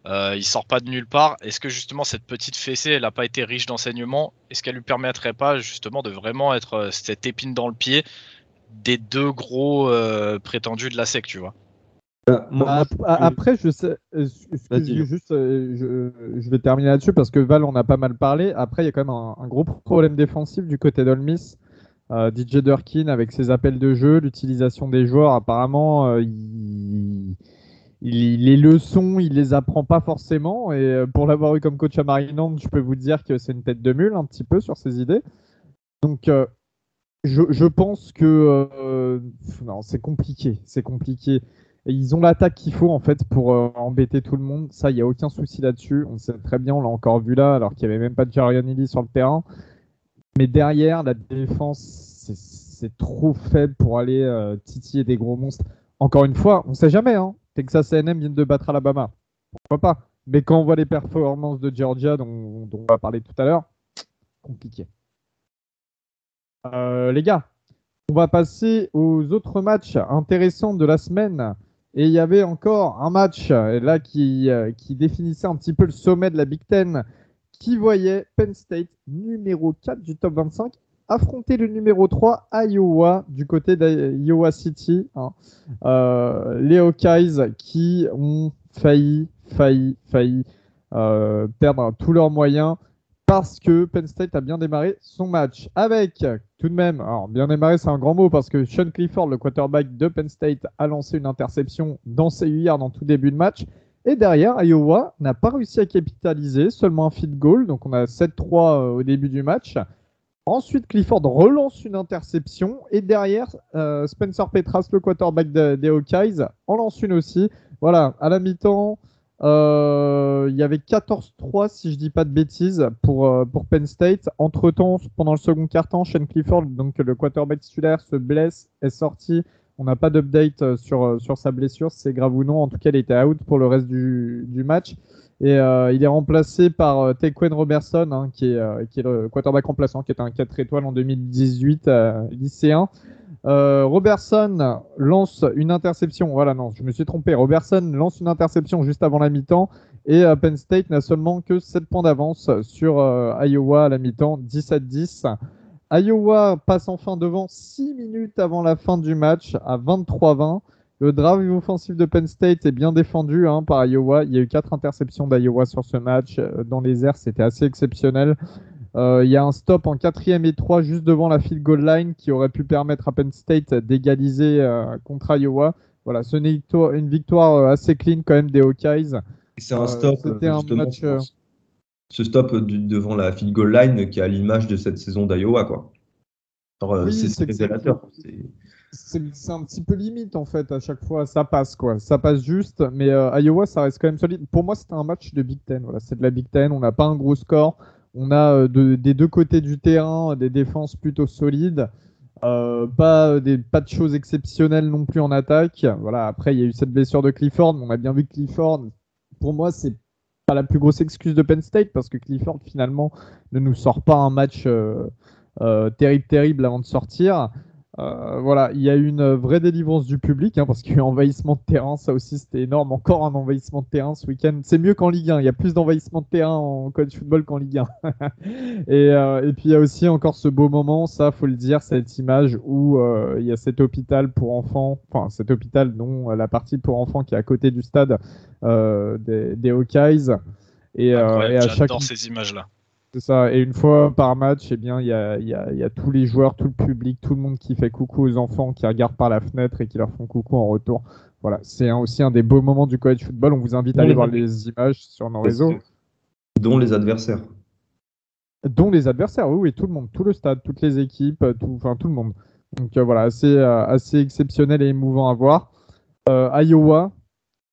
euh, il sort pas de nulle part. Est-ce que justement cette petite fessée, elle n'a pas été riche d'enseignements? Est-ce qu'elle lui permettrait pas justement de vraiment être euh, cette épine dans le pied des deux gros prétendus de la SEC, tu vois. Bah, après, je sais, juste, je, vais terminer là-dessus parce que Val, on a pas mal parlé. Après, il y a quand même un, gros problème défensif du côté d'Olmis. DJ Durkin avec ses appels de jeu, l'utilisation des joueurs, apparemment, il, les leçons, il les apprend pas forcément. Et euh, pour l'avoir eu comme coach à Maryland, je peux vous dire que c'est une tête de mule un petit peu sur ses idées. Donc, euh, je, pense que euh, non, c'est compliqué, c'est compliqué. ils ont l'attaque qu'il faut en fait pour embêter tout le monde. Ça, il n'y a aucun souci là-dessus. On sait très bien, on l'a encore vu là, alors qu'il n'y avait même pas de Jarion sur le terrain. Mais derrière, la défense, c'est trop faible pour aller titiller des gros monstres. Encore une fois, on ne sait jamais. Hein. Texas A&M vient de battre Alabama. Pourquoi pas? Mais quand on voit les performances de Georgia, dont, on va parler tout à l'heure, compliqué. Euh, les gars, on va passer aux autres matchs intéressants de la semaine. Et il y avait encore un match là qui, euh, qui définissait un petit peu le sommet de la Big Ten, qui voyait Penn State numéro 4 du top 25 affronter le numéro 3 Iowa du côté d'Iowa City. Hein. Euh, les Hawkeyes qui ont failli, failli, failli euh, perdre tous leurs moyens parce que Penn State a bien démarré son match avec tout de même, alors bien démarré c'est un grand mot parce que Sean Clifford, le quarterback de Penn State, a lancé une interception dans ses 8 yards en tout début de match. Et derrière, Iowa n'a pas réussi à capitaliser, seulement un field goal, donc on a 7-3 euh, au début du match. Ensuite, Clifford relance une interception. Et derrière, euh, Spencer Petras, le quarterback des Hawkeyes, en lance une aussi. Voilà, à la mi-temps, il y avait 14-3, si je dis pas de bêtises, pour, euh, pour Penn State. Entre-temps, pendant le second quart-temps, Shane Clifford, donc le quarterback titulaire, se blesse, est sorti. On n'a pas d'update sur, sur sa blessure, c'est grave ou non. En tout cas, il était out pour le reste du, du match. Et euh, il est remplacé par euh, Robertson, hein, qui, est, euh, qui, est, le quarterback remplaçant, qui est un 4 étoiles en 2018 euh. Robertson lance une interception. Voilà, non, je me suis trompé. Robertson lance une interception juste avant la mi-temps. Et Penn State n'a seulement que 7 points d'avance sur Iowa à la mi-temps, 17-10. Iowa passe enfin devant 6 minutes avant la fin du match à 23-20. Le drive offensif de Penn State est bien défendu hein, par Iowa. Il y a eu quatre interceptions d'Iowa sur ce match. Euh, dans les airs, c'était assez exceptionnel. Euh, il y a un stop en quatrième et trois juste devant la field goal line qui aurait pu permettre à Penn State d'égaliser euh, contre Iowa. Voilà, ce n'est une victoire assez clean quand même des Hawkeyes. C'est un stop. C'était un match. Ce stop devant la field goal line qui a l'image de cette saison d'Iowa, quoi. c'est révélateur c'est un petit peu limite en fait à chaque fois ça passe quoi ça passe juste mais euh, Iowa ça reste quand même solide pour moi c'était un match de Big Ten voilà c'est de la Big Ten on n'a pas un gros score on a euh, des deux côtés du terrain des défenses plutôt solides euh, pas des pas de choses exceptionnelles non plus en attaque. Voilà après il y a eu cette blessure de Clifford on a bien vu Clifford pour moi c'est pas la plus grosse excuse de Penn State parce que Clifford finalement ne nous sort pas un match terrible terrible avant de sortir euh, voilà, il y a eu une vraie délivrance du public hein, parce qu'il y a eu un envahissement de terrain, ça aussi c'était énorme. Encore un envahissement de terrain ce week-end. C'est mieux qu'en Ligue 1, il y a plus d'envahissement de terrain en college football qu'en Ligue 1. Euh, et, puis il y a aussi encore ce beau moment, ça faut le dire, cette image où euh, il y a cet hôpital pour enfants, enfin cet hôpital dont la partie pour enfants qui est à côté du stade des, des Hawkeyes. Et, et à chaque... ces images-là. C'est ça. Et une fois par match, eh bien, il y a, y, a, y a, tous les joueurs, tout le public, tout le monde qui fait coucou aux enfants, qui regardent par la fenêtre et qui leur font coucou en retour. Voilà, c'est aussi un des beaux moments du college football. On vous invite à aller voir les images sur nos réseaux. Dont les adversaires. Dont les adversaires, oui, oui, tout le monde, tout le stade, toutes les équipes, tout, enfin tout le monde. Donc euh, voilà, assez, euh, assez exceptionnel et émouvant à voir. Euh, Iowa,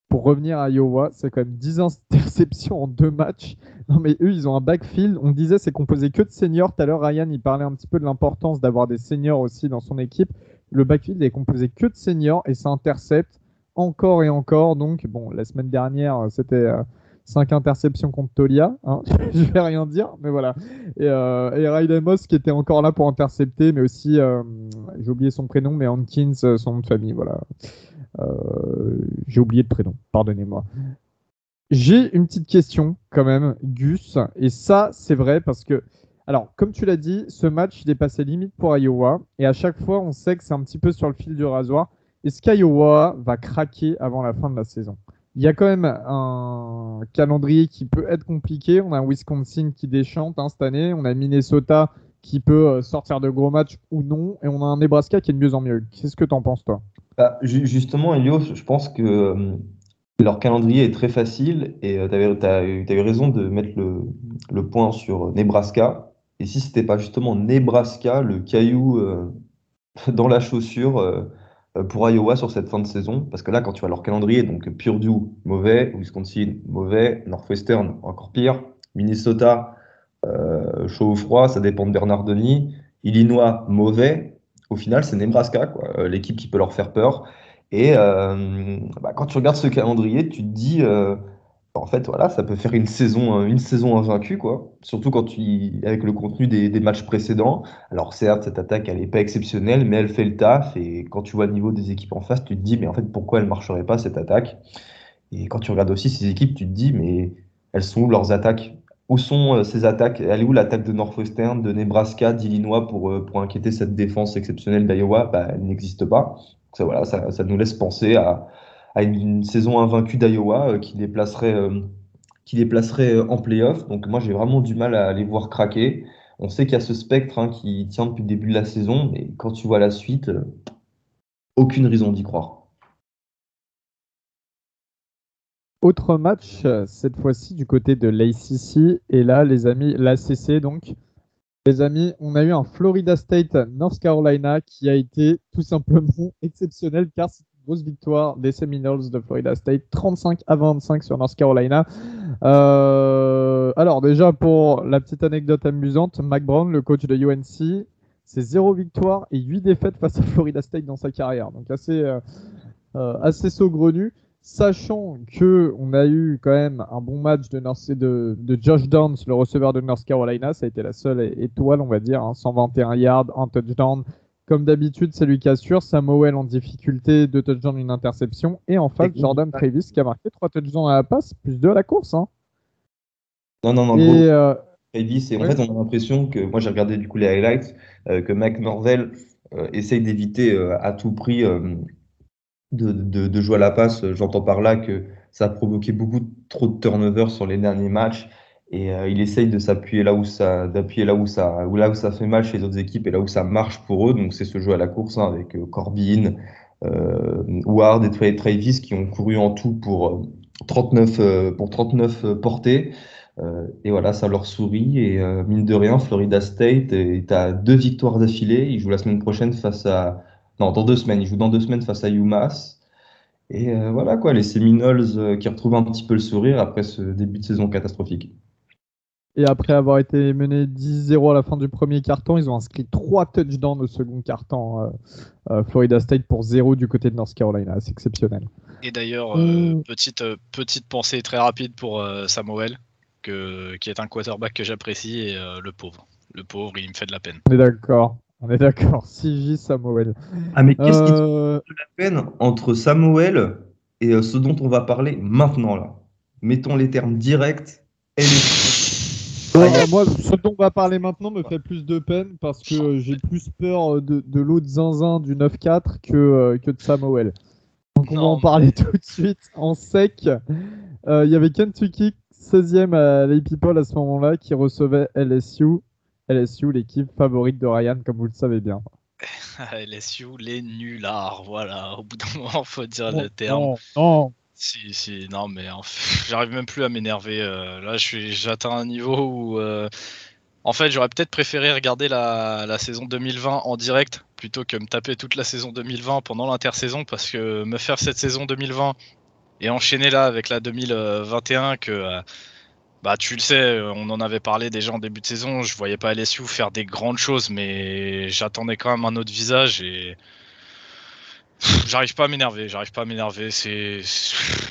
pour revenir à Iowa, c'est quand même 10 interceptions en deux matchs. Non, mais eux, ils ont un backfield. On disait c'est composé que de seniors. Tout à l'heure, Ryan, il parlait un petit peu de l'importance d'avoir des seniors aussi dans son équipe. Le backfield est composé que de seniors et ça intercepte encore et encore. Donc, bon, la semaine dernière, c'était 5 euh, interceptions contre Tolia. Hein. Je vais rien dire, mais voilà. Et, euh, et Moss qui était encore là pour intercepter, mais aussi, euh, j'ai oublié son prénom, mais Hankins, euh, son nom de famille. Voilà. j'ai oublié le prénom, pardonnez-moi. J'ai une petite question quand même, Gus, et ça c'est vrai parce que Alors, comme tu l'as dit, ce match, il est passé limite pour Iowa. Et à chaque fois, on sait que c'est un petit peu sur le fil du rasoir. Est-ce qu'Iowa va craquer avant la fin de la saison? Il y a quand même un calendrier qui peut être compliqué. On a Wisconsin qui déchante hein, cette année. On a Minnesota qui peut euh, sortir de gros matchs ou non. Et on a un Nebraska qui est de mieux en mieux. Qu'est-ce que tu en penses, toi? Bah, Justement, Elio, je pense que euh, leur calendrier est très facile. Et euh, tu avais, eu raison de mettre le, point sur Nebraska. Et si c'était pas justement Nebraska, le caillou dans la chaussure euh, pour Iowa sur cette fin de saison. Parce que là, quand tu vois leur calendrier, donc Purdue, mauvais, Wisconsin, mauvais, Northwestern, encore pire, Minnesota, euh, chaud ou froid, ça dépend de Bernard Denis, Illinois, mauvais. Au final, c'est Nebraska, euh, l'équipe qui peut leur faire peur. Et bah, quand tu regardes ce calendrier, tu te dis, en fait, voilà, ça peut faire une saison, euh, une saison invaincue, quoi. Surtout quand tu, avec le contenu des, matchs précédents. Alors certes, cette attaque, elle n'est pas exceptionnelle, mais elle fait le taf. Et quand tu vois le niveau des équipes en face, tu te dis, mais en fait, pourquoi elle ne marcherait pas cette attaque? Et quand tu regardes aussi ces équipes, tu te dis, mais elles sont où leurs attaques? Où sont euh, ces attaques? Elle est où l'attaque de Northwestern, de Nebraska, d'Illinois pour, euh, pour inquiéter cette défense exceptionnelle d'Iowa? Bah, Elle n'existe pas. Ça, ça, nous laisse penser à une, saison invaincue d'Iowa euh, qui les placerait, euh, qui euh, en playoff. Donc moi j'ai vraiment du mal à les voir craquer. On sait qu'il y a ce spectre hein, qui tient depuis le début de la saison, mais quand tu vois la suite, aucune raison d'y croire. Autre match, cette fois-ci du côté de l'ACC. Et là, les amis, l'ACC donc. Les amis, on a eu un Florida State North Carolina qui a été tout simplement exceptionnel car grosse victoire des Seminoles de Florida State, 35 à 25 sur North Carolina. Euh, alors déjà pour la petite anecdote amusante, Mac Brown, le coach de UNC, c'est 0 victoire et 8 défaites face à Florida State dans sa carrière. Donc assez, euh, euh, assez saugrenu. Sachant que on a eu quand même un bon match de, de, de Josh Downs, le receveur de North Carolina, ça a été la seule étoile, on va dire, 121 hein. yards, un touchdown, comme d'habitude, c'est lui qui assure. Samuel en difficulté, deux touchdowns, une interception. Et en face, Jordan Travis qui a marqué trois touchdowns à la passe, plus deux à la course. Hein. Non, non, non. Et, euh, Travis, et en fait, on a l'impression que, moi j'ai regardé du coup les highlights, euh, que Mac Norvell euh, essaye d'éviter à tout prix de, jouer à la passe. J'entends par là que ça a provoqué beaucoup trop de turnovers sur les derniers matchs. Et euh, il essaye de s'appuyer là où ça d'appuyer là où ça ou là où ça fait mal chez les autres équipes et là où ça marche pour eux. Donc c'est ce jeu à la course hein, avec euh, Corbin euh, Ward et Travis qui ont couru en tout pour 39 euh, pour 39 portées. Et voilà ça leur sourit. Et mine de rien Florida State est à deux victoires d'affilée. Il joue la semaine prochaine face à non dans deux semaines il joue dans deux semaines face à UMass et voilà quoi les Seminoles qui retrouvent un petit peu le sourire après ce début de saison catastrophique et après avoir été mené 10-0 à la fin du premier carton, ils ont inscrit 3 touchdowns au second carton. Euh, euh, Florida State pour 0 du côté de North Carolina. C'est exceptionnel. Et d'ailleurs, euh, petite, petite pensée très rapide pour Samuel, que, qui est un quarterback que j'apprécie, et le pauvre. Le pauvre, il me fait de la peine. On est d'accord. On est d'accord. CJ Samuel. Ah, mais qu'est-ce qui te fait de la peine entre Samuel et ce dont on va parler maintenant là? Mettons les termes directs et ah, moi, ce dont on va parler maintenant me fait plus de peine parce que j'ai plus peur de, de l'autre zinzin du 9-4 que, euh, que de Samuel. Donc on va en parler tout de suite en sec. Euh, il y avait Kentucky 16e à les People à ce moment-là qui recevait LSU. LSU, l'équipe favorite de Ryan, comme vous le savez bien. LSU, les nullards, voilà. Au bout d'un moment, faut dire le terme. Non, non. Si, si, non, mais j'arrive même plus à m'énerver. Euh, là, j'atteins un niveau où. Euh, en fait, j'aurais peut-être préféré regarder la, la, saison 2020 en direct plutôt que me taper toute la saison 2020 pendant l'intersaison parce que me faire cette saison 2020 et enchaîner là avec la 2021 que. Euh, bah, tu le sais, on en avait parlé déjà en début de saison. Je voyais pas LSU faire des grandes choses, mais j'attendais quand même un autre visage et J'arrive pas à m'énerver, j'arrive pas à m'énerver. Je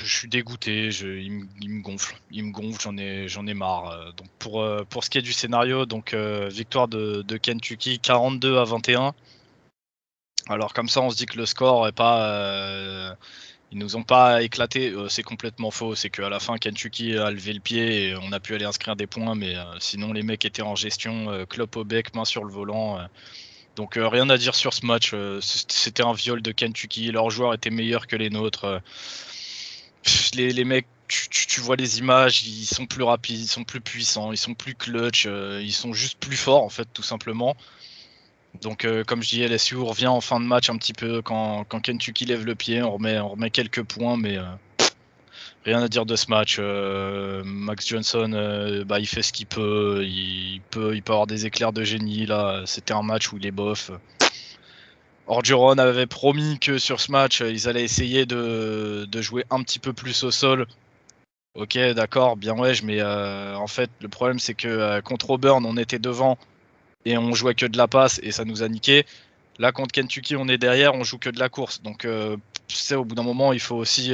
suis dégoûté, je... il, me, gonfle, il me gonfle, j'en ai, marre. Euh, donc pour euh, pour ce qui est du scénario, donc euh, victoire de, de, Kentucky 42 à 21. Alors comme ça, on se dit que le score est pas Ils nous ont pas éclaté, c'est complètement faux. C'est qu'à la fin, Kentucky a levé le pied et on a pu aller inscrire des points, mais sinon les mecs étaient en gestion, clope au bec, main sur le volant. donc rien à dire sur ce match. C'était un viol de Kentucky. Leurs joueurs étaient meilleurs que les nôtres. Les, les mecs tu, vois les images, ils sont plus rapides, ils sont plus puissants, ils sont plus clutch, euh, ils sont juste plus forts en fait, tout simplement. Donc, euh, comme je dis, LSU revient en fin de match un petit peu quand, quand Kentucky lève le pied, on remet, quelques points, mais euh, rien à dire de ce match. Max Johnson, bah, il fait ce qu'il peut, il peut, avoir des éclairs de génie là. C'était un match où il est bof. Orgeron avait promis que sur ce match, ils allaient essayer de, de jouer un petit peu plus au sol Ok, d'accord, bien ouais, mais euh, en fait, le problème c'est que euh, contre Auburn, on était devant et on jouait que de la passe et ça nous a niqué. Là, contre Kentucky, on est derrière, on joue que de la course. Donc, euh, au bout d'un moment, il faut aussi.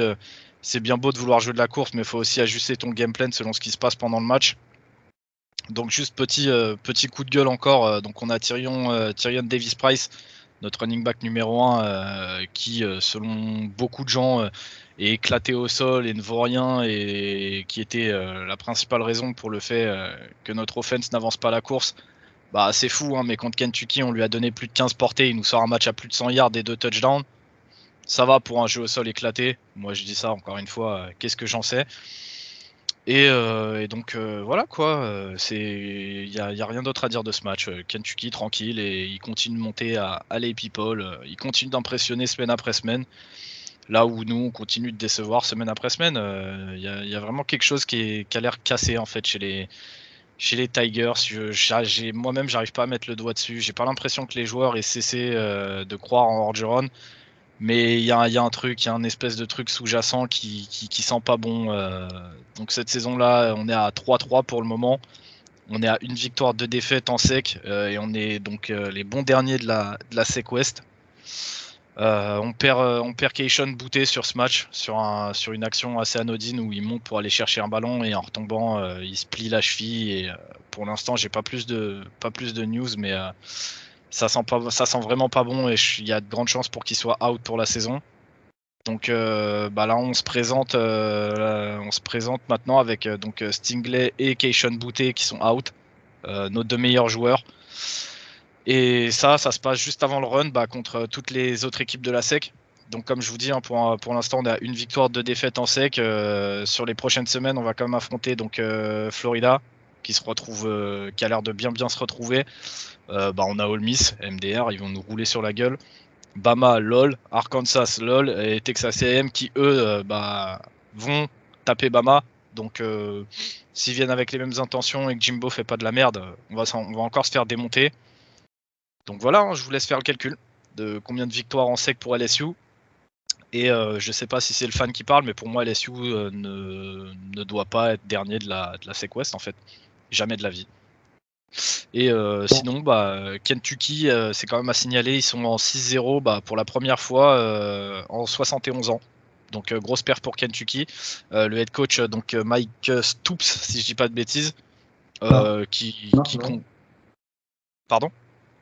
c'est bien beau de vouloir jouer de la course, mais il faut aussi ajuster ton game plan selon ce qui se passe pendant le match. Donc, juste petit, petit coup de gueule encore. donc, on a Tyrion, Tyrion Davis Price, notre running back numéro 1, qui, selon beaucoup de gens, et éclaté au sol et ne vaut rien et qui était euh, la principale raison pour le fait euh, que notre offense n'avance pas la course. Bah c'est fou, hein, mais contre Kentucky, on lui a donné plus de 15 portées, il nous sort un match à plus de 100 yards et deux touchdowns. Ça va pour un jeu au sol éclaté. Moi je dis ça encore une fois, euh, qu'est-ce que j'en sais et, donc voilà quoi, il y a, rien d'autre à dire de ce match. Kentucky tranquille et il continue de monter à, les people, il continue d'impressionner semaine après semaine. Là où nous, on continue de décevoir semaine après semaine, il euh, y, a vraiment quelque chose qui, a l'air cassé en fait chez les, chez les Tigers. Moi-même, j'arrive pas à mettre le doigt dessus. J'ai pas l'impression que les joueurs aient cessé euh, de croire en Orgeron. Mais il y, a un truc, il y a un espèce de truc sous-jacent qui, sent pas bon. Euh. donc cette saison-là, on est à 3-3 pour le moment. On est à une victoire, deux défaites en sec. et on est donc les bons derniers de la, de sec. Euh, on perd, euh, on perd Keishon sur ce match, sur, un, sur une action assez anodine où il monte pour aller chercher un ballon et en retombant, euh, il se plie la cheville. Et pour l'instant, j'ai pas plus de pas plus de news, mais ça sent pas, ça sent vraiment pas bon et il y a de grandes chances pour qu'il soit out pour la saison. Donc bah là, on se présente, on se présente maintenant avec donc Stingley et Keishon booté qui sont out, nos deux meilleurs joueurs. Et ça, ça se passe juste avant le run bah, contre toutes les autres équipes de la SEC. Donc comme je vous dis, hein, pour, pour l'instant, on a une victoire, deux défaites en SEC. Euh, sur les prochaines semaines, on va quand même affronter donc euh, Florida, qui se retrouve, euh, qui a l'air de bien bien se retrouver. bah, on a Ole Miss, MDR, ils vont nous rouler sur la gueule. Bama, LOL, Arkansas, LOL et Texas A&M qui eux bah, vont taper Bama. Donc s'ils viennent avec les mêmes intentions et que Jimbo fait pas de la merde, on va, on va encore se faire démonter. Donc voilà, hein, je vous laisse faire le calcul de combien de victoires en sec pour LSU. Et euh, je ne sais pas si c'est le fan qui parle, mais pour moi, LSU euh, ne, doit pas être dernier de la, de la SEC West, en fait. Jamais de la vie. Et euh, sinon, bah, Kentucky, c'est quand même à signaler, ils sont en 6-0 bah, pour la première fois en 71 ans. Donc grosse perte pour Kentucky. le head coach, donc Mike Stoops, si je dis pas de bêtises, ah. qui, qui Pardon?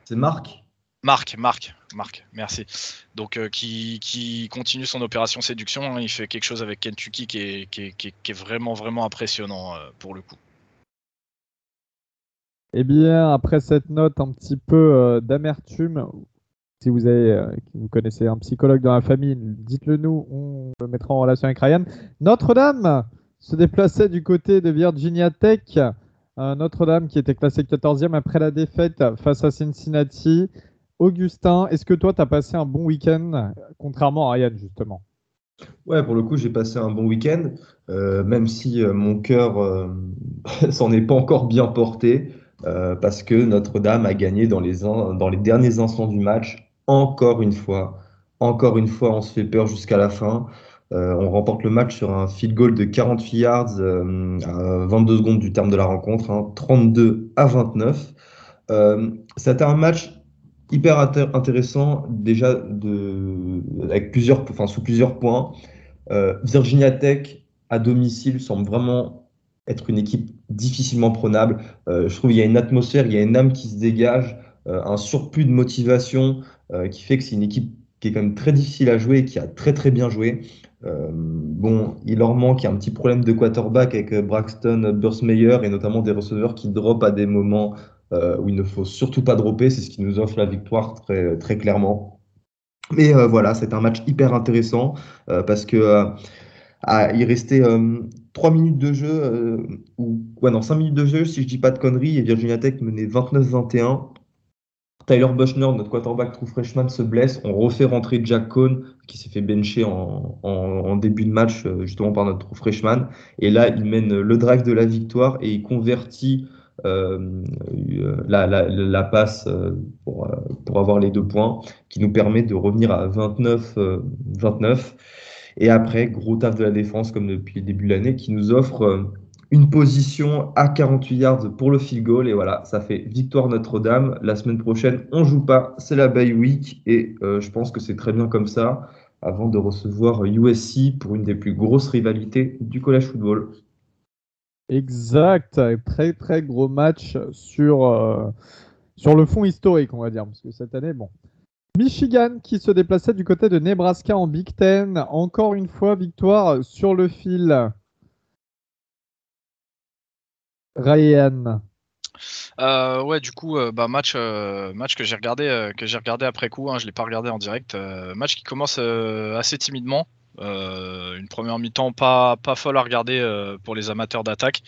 C'est Marc Marc, Marc, Marc, merci. Donc euh, qui, continue son opération séduction, hein. il fait quelque chose avec Kentucky qui est, qui est, vraiment vraiment impressionnant euh, pour le coup. Eh bien, après cette note un petit peu euh, d'amertume, si vous avez, vous connaissez un psychologue dans la famille, dites-le nous, on le mettra en relation avec Ryan. Notre-Dame se déplaçait du côté de Virginia Tech. Notre-Dame qui était classé 14e après la défaite face à Cincinnati. Augustin, est-ce que toi, tu as passé un bon week-end, contrairement à Ryan, justement? Ouais, pour le coup, j'ai passé un bon week-end, euh, même si euh, mon cœur euh, s'en est pas encore bien porté, parce que Notre-Dame a gagné dans les, dans les derniers instants du match, encore une fois. Encore une fois, on se fait peur jusqu'à la fin. Euh, on remporte le match sur un field goal de 48 yards euh, à 22 secondes du terme de la rencontre, 32 hein, à 29. Euh, C'était un match hyper intéressant déjà plusieurs, sous plusieurs points. Virginia Tech à domicile semble vraiment être une équipe difficilement prenable. je trouve qu'il y a une atmosphère, il y a une âme qui se dégage, un surplus de motivation qui fait que c'est une équipe qui est quand même très difficile à jouer et qui a très très bien joué. Bon, il leur manque un petit problème de quarterback avec Braxton Bursmeyer et notamment des receveurs qui drop à des moments où il ne faut surtout pas dropper. C'est ce qui nous offre la victoire très, très clairement. Mais voilà, c'est un match hyper intéressant parce que il restait 3 minutes de jeu, ou ouais, non, 5 minutes de jeu, si je dis pas de conneries, et Virginia Tech menait 29-21. Tyler Bushner, notre quarterback true freshman, se blesse. On refait rentrer Jack Cohn, qui s'est fait bencher en, début de match, euh, justement par notre true freshman. Et là, il mène le drive de la victoire et il convertit euh, la, passe euh, pour, avoir les deux points, qui nous permet de revenir à 29. 29. Et après, gros taf de la défense, comme depuis le début de l'année, qui nous offre une position à 48 yards pour le field goal. Et voilà, ça fait victoire Notre-Dame. La semaine prochaine, on joue pas, c'est la bye week. Et euh, je pense que c'est très bien comme ça, avant de recevoir USC pour une des plus grosses rivalités du college football. Exact, très très gros match sur, euh, sur le fond historique, on va dire, parce que cette année, bon. Michigan qui se déplaçait du côté de Nebraska en Big Ten. Encore une fois, victoire sur le fil. Ryan. Euh, ouais, du coup, euh, bah, match, euh, match que j'ai regardé, que j'ai regardé après coup. Hein, je l'ai pas regardé en direct. match qui commence assez timidement. une première mi-temps pas, pas folle à regarder pour les amateurs d'attaque,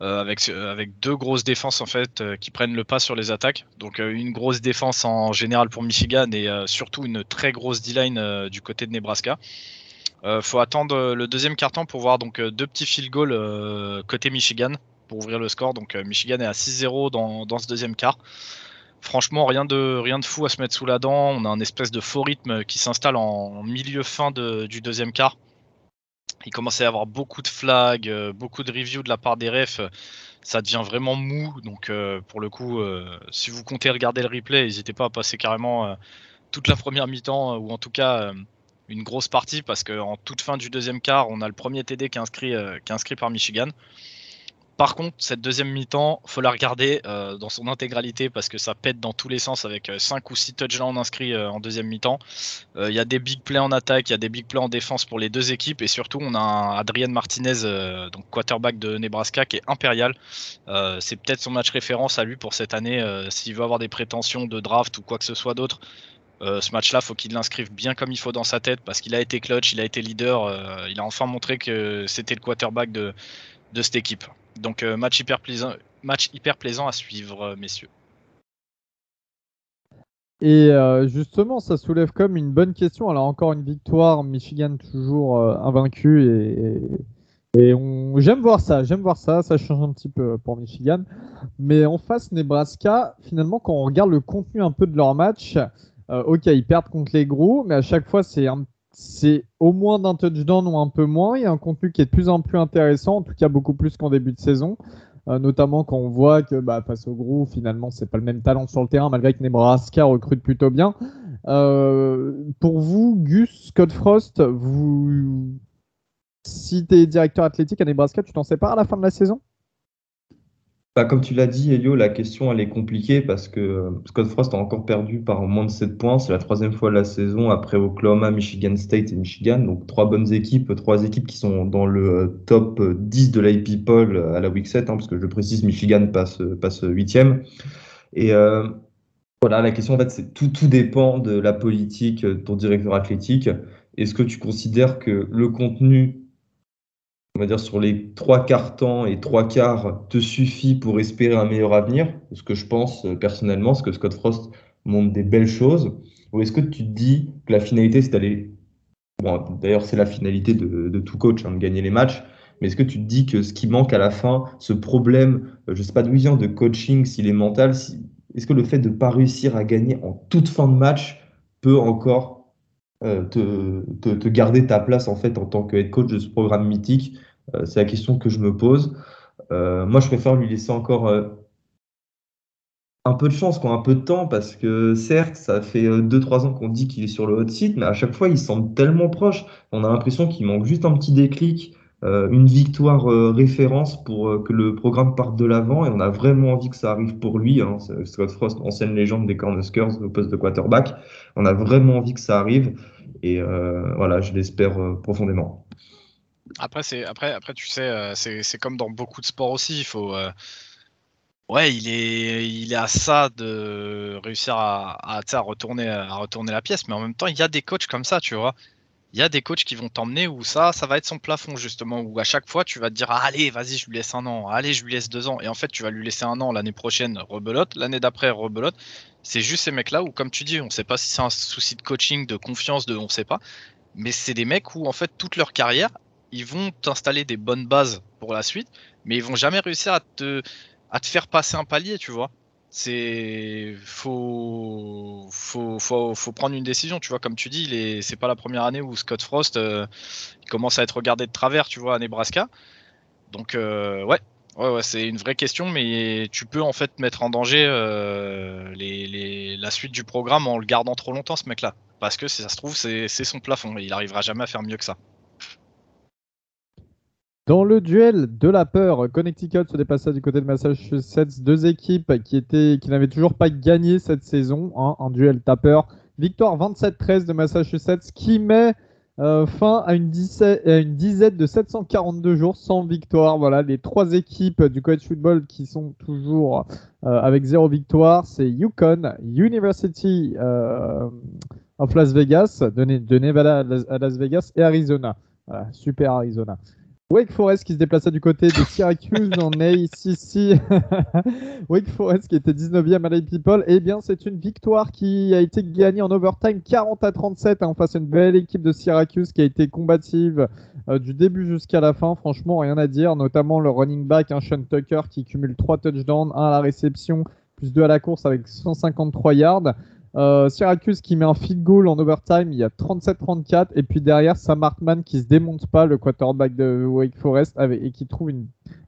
avec, avec deux grosses défenses en fait qui prennent le pas sur les attaques. Donc une grosse défense en général pour Michigan et surtout une très grosse D-line du côté de Nebraska. faut attendre le deuxième quart-temps pour voir donc deux petits field goals côté Michigan pour ouvrir le score. Donc euh, Michigan est à 6-0 dans, ce deuxième quart. Franchement, rien de, rien de fou à se mettre sous la dent. On a un espèce de faux rythme qui s'installe en milieu fin du deuxième quart. Il commence à y avoir beaucoup de flags, euh, beaucoup de reviews de la part des refs. Ça devient vraiment mou. Donc, euh, pour le coup, si vous comptez regarder le replay, n'hésitez pas à passer carrément toute la première mi-temps ou en tout cas une grosse partie parce qu'en toute fin du deuxième quart, on a le premier TD qui inscrit, qui est inscrit par Michigan. Par contre, cette deuxième mi-temps, faut la regarder euh, dans son intégralité parce que ça pète dans tous les sens avec 5 euh, ou 6 touchdowns inscrits euh, en deuxième mi-temps. Il y a des big plays en attaque, il y a des big plays en défense pour les deux équipes et surtout on a un Adrien Martinez, donc quarterback de Nebraska, qui est impérial. C'est peut-être son match référence à lui pour cette année s'il veut avoir des prétentions de draft ou quoi que ce soit d'autre. ce match-là, faut qu'il l'inscrive bien comme il faut dans sa tête parce qu'il a été clutch, il a été leader, il a enfin montré que c'était le quarterback de cette équipe. Donc euh, match hyper plaisant, match hyper plaisant à suivre, euh, messieurs. Et euh, justement, ça soulève comme une bonne question. Alors encore une victoire, Michigan toujours invaincu et, j'aime voir ça, j'aime voir ça, ça change un petit peu pour Michigan. Mais en face, Nebraska, finalement, quand on regarde le contenu un peu de leur match, ok, ils perdent contre les gros, mais à chaque fois, c'est un c'est au moins d'un touchdown ou un peu moins. Il y a un contenu qui est de plus en plus intéressant, en tout cas beaucoup plus qu'en début de saison. Euh, notamment quand on voit que bah, face au groupe, finalement, c'est pas le même talent sur le terrain, malgré que Nebraska recrute plutôt bien. Euh, pour vous, Gus, Scott Frost, vous, si tu es directeur athlétique à Nebraska, tu t'en sépares à la fin de la saison? Bah, comme tu l'as dit, Elio, la question elle est compliquée parce que euh, Scott Frost a encore perdu par moins de 7 points. C'est la troisième fois de la saison après Oklahoma, Michigan State et Michigan. Donc trois bonnes équipes, trois équipes qui sont dans le euh, top 10 de l'IP Poll à la week 7, hein, parce que je précise, Michigan passe, passe 8e. Et euh, voilà, la question en fait, c'est tout, tout dépend de la politique de ton directeur athlétique. Est-ce que tu considères que le contenu on va dire sur les trois quarts temps et trois quarts te suffit pour espérer un meilleur avenir Ce que je pense euh, personnellement, c'est que Scott Frost montre des belles choses. Ou est-ce que tu te dis que la finalité, c'est d'aller. D'ailleurs, c'est la finalité de, tout coach, hein, de gagner les matchs. Mais est-ce que tu te dis que ce qui manque à la fin, ce problème, euh, je ne sais pas d'où il vient, de coaching, s'il est mental, est-ce que le fait de ne pas réussir à gagner en toute fin de match peut encore euh, te, te, garder ta place en fait en tant que head coach de ce programme mythique c'est la question que je me pose. Euh, moi, je préfère lui laisser encore euh, un peu de chance, quoi, un peu de temps, parce que certes, ça fait 2-3 ans qu'on dit qu'il est sur le hot seat, mais à chaque fois, il semble tellement proche. On a l'impression qu'il manque juste un petit déclic, une victoire référence pour que le programme parte de l'avant, et on a vraiment envie que ça arrive pour lui. Hein. Scott Frost, ancienne légende des Cornhuskers au poste de quarterback, on a vraiment envie que ça arrive. Et voilà, je l'espère profondément. Après, c'est après, après, tu sais, c'est comme dans beaucoup de sports aussi. Il faut, ouais, il est, il est à ça de réussir à, à, retourner, à retourner la pièce. Mais en même temps, il y a des coachs comme ça, tu vois il y a des coachs qui vont t'emmener où ça, ça va être son plafond justement, où à chaque fois tu vas te dire allez, vas-y, je lui laisse un an, allez, je lui laisse deux ans, et en fait tu vas lui laisser un an l'année prochaine, rebelote, l'année d'après, rebelote. C'est juste ces mecs-là où, comme tu dis, on sait pas si c'est un souci de coaching, de confiance, de on sait pas, mais c'est des mecs où en fait toute leur carrière, ils vont t'installer des bonnes bases pour la suite, mais ils vont jamais réussir à te, faire passer un palier, tu vois. C'est faut, prendre une décision tu vois. Comme tu dis c'est pas la première année où Scott Frost euh, commence à être regardé de travers tu vois à Nebraska. Donc euh, ouais. C'est une vraie question mais tu peux en fait mettre en danger euh, les, les, la suite du programme en le gardant trop longtemps ce mec là parce que si ça se trouve c'est son plafond il arrivera jamais à faire mieux que ça dans le duel de la peur, Connecticut se déplaçait du côté de Massachusetts. Deux équipes qui, n'avaient toujours pas gagné cette saison. Hein, un duel tapeur. Victoire 27-13 de Massachusetts qui met euh, fin à une, une, dizaine de 742 jours sans victoire. Voilà, les trois équipes du college football qui sont toujours euh, avec zéro victoire, c'est Yukon, University euh, of Las Vegas, de, Nevada à Las Vegas et Arizona. super Arizona. Wake Forest qui se déplaçait du côté de Syracuse en ACC. Wake Forest qui était 19e à People. Eh bien, c'est une victoire qui a été gagnée en overtime 40 à 37 en hein, face à une belle équipe de Syracuse qui a été combative euh, du début jusqu'à la fin. Franchement, rien à dire. Notamment le running back, hein, Sean Tucker qui cumule 3 touchdowns, 1 à la réception, plus 2 à la course avec 153 yards. Euh, Syracuse qui met un field goal en overtime, il y a 37-34. Et puis derrière, Sam Hartman qui se démonte pas, le quarterback de Wake Forest, et qui trouve,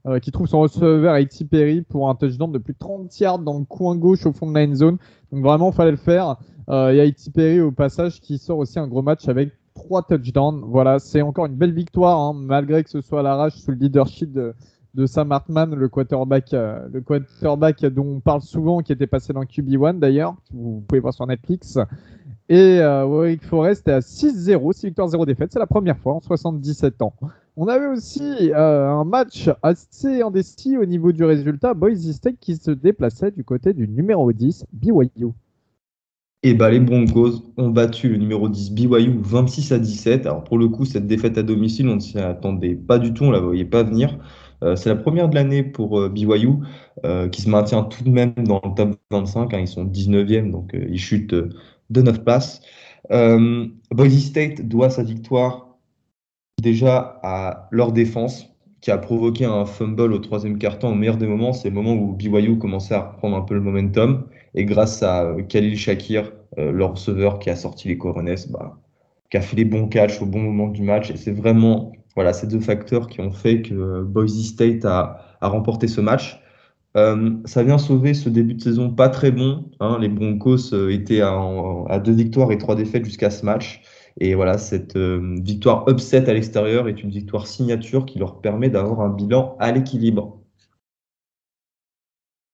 euh, qui trouve son receveur Iti Perry pour un touchdown de plus de 30 yards dans le coin gauche au fond de la end zone. Donc vraiment, il fallait le faire. Euh, il y a Iti Perry au passage qui sort aussi un gros match avec 3 touchdowns. Voilà, c'est encore une belle victoire, hein, malgré que ce soit à l'arrache sous le leadership de, de Sam Hartman, le quarterback, euh, le quarterback dont on parle souvent, qui était passé dans QB1 d'ailleurs, vous pouvez voir sur Netflix. Et euh, Wake Forest est à 6-0, 6 victoires, 0 défaites. C'est la première fois en 77 ans. On avait aussi euh, un match assez indécis au niveau du résultat. Boise State qui se déplaçait du côté du numéro 10, BYU. Et bah, les Broncos ont battu le numéro 10 BYU 26 à 17. Alors pour le coup, cette défaite à domicile, on ne s'y attendait pas du tout, on la voyait pas venir. Euh, c'est la première de l'année pour euh, BYU, euh, qui se maintient tout de même dans le top 25. Hein. ils sont 19e, donc ils chutent de 9 places. Boise State doit sa victoire déjà à leur défense, qui a provoqué un fumble au troisième carton au meilleur des moments. C'est le moment où BYU commençait à reprendre un peu le momentum. Et grâce à Khalil Shakir, leur receveur qui a sorti les Corones, bah, qui a fait les bons catchs au bon moment du match. Et c'est vraiment voilà, ces deux facteurs qui ont fait que Boise State a, remporté ce match. Euh, ça vient sauver ce début de saison pas très bon. Hein. Les Broncos euh, étaient à, deux victoires et trois défaites jusqu'à ce match. Et voilà, cette euh, victoire upset à l'extérieur est une victoire signature qui leur permet d'avoir un bilan à l'équilibre.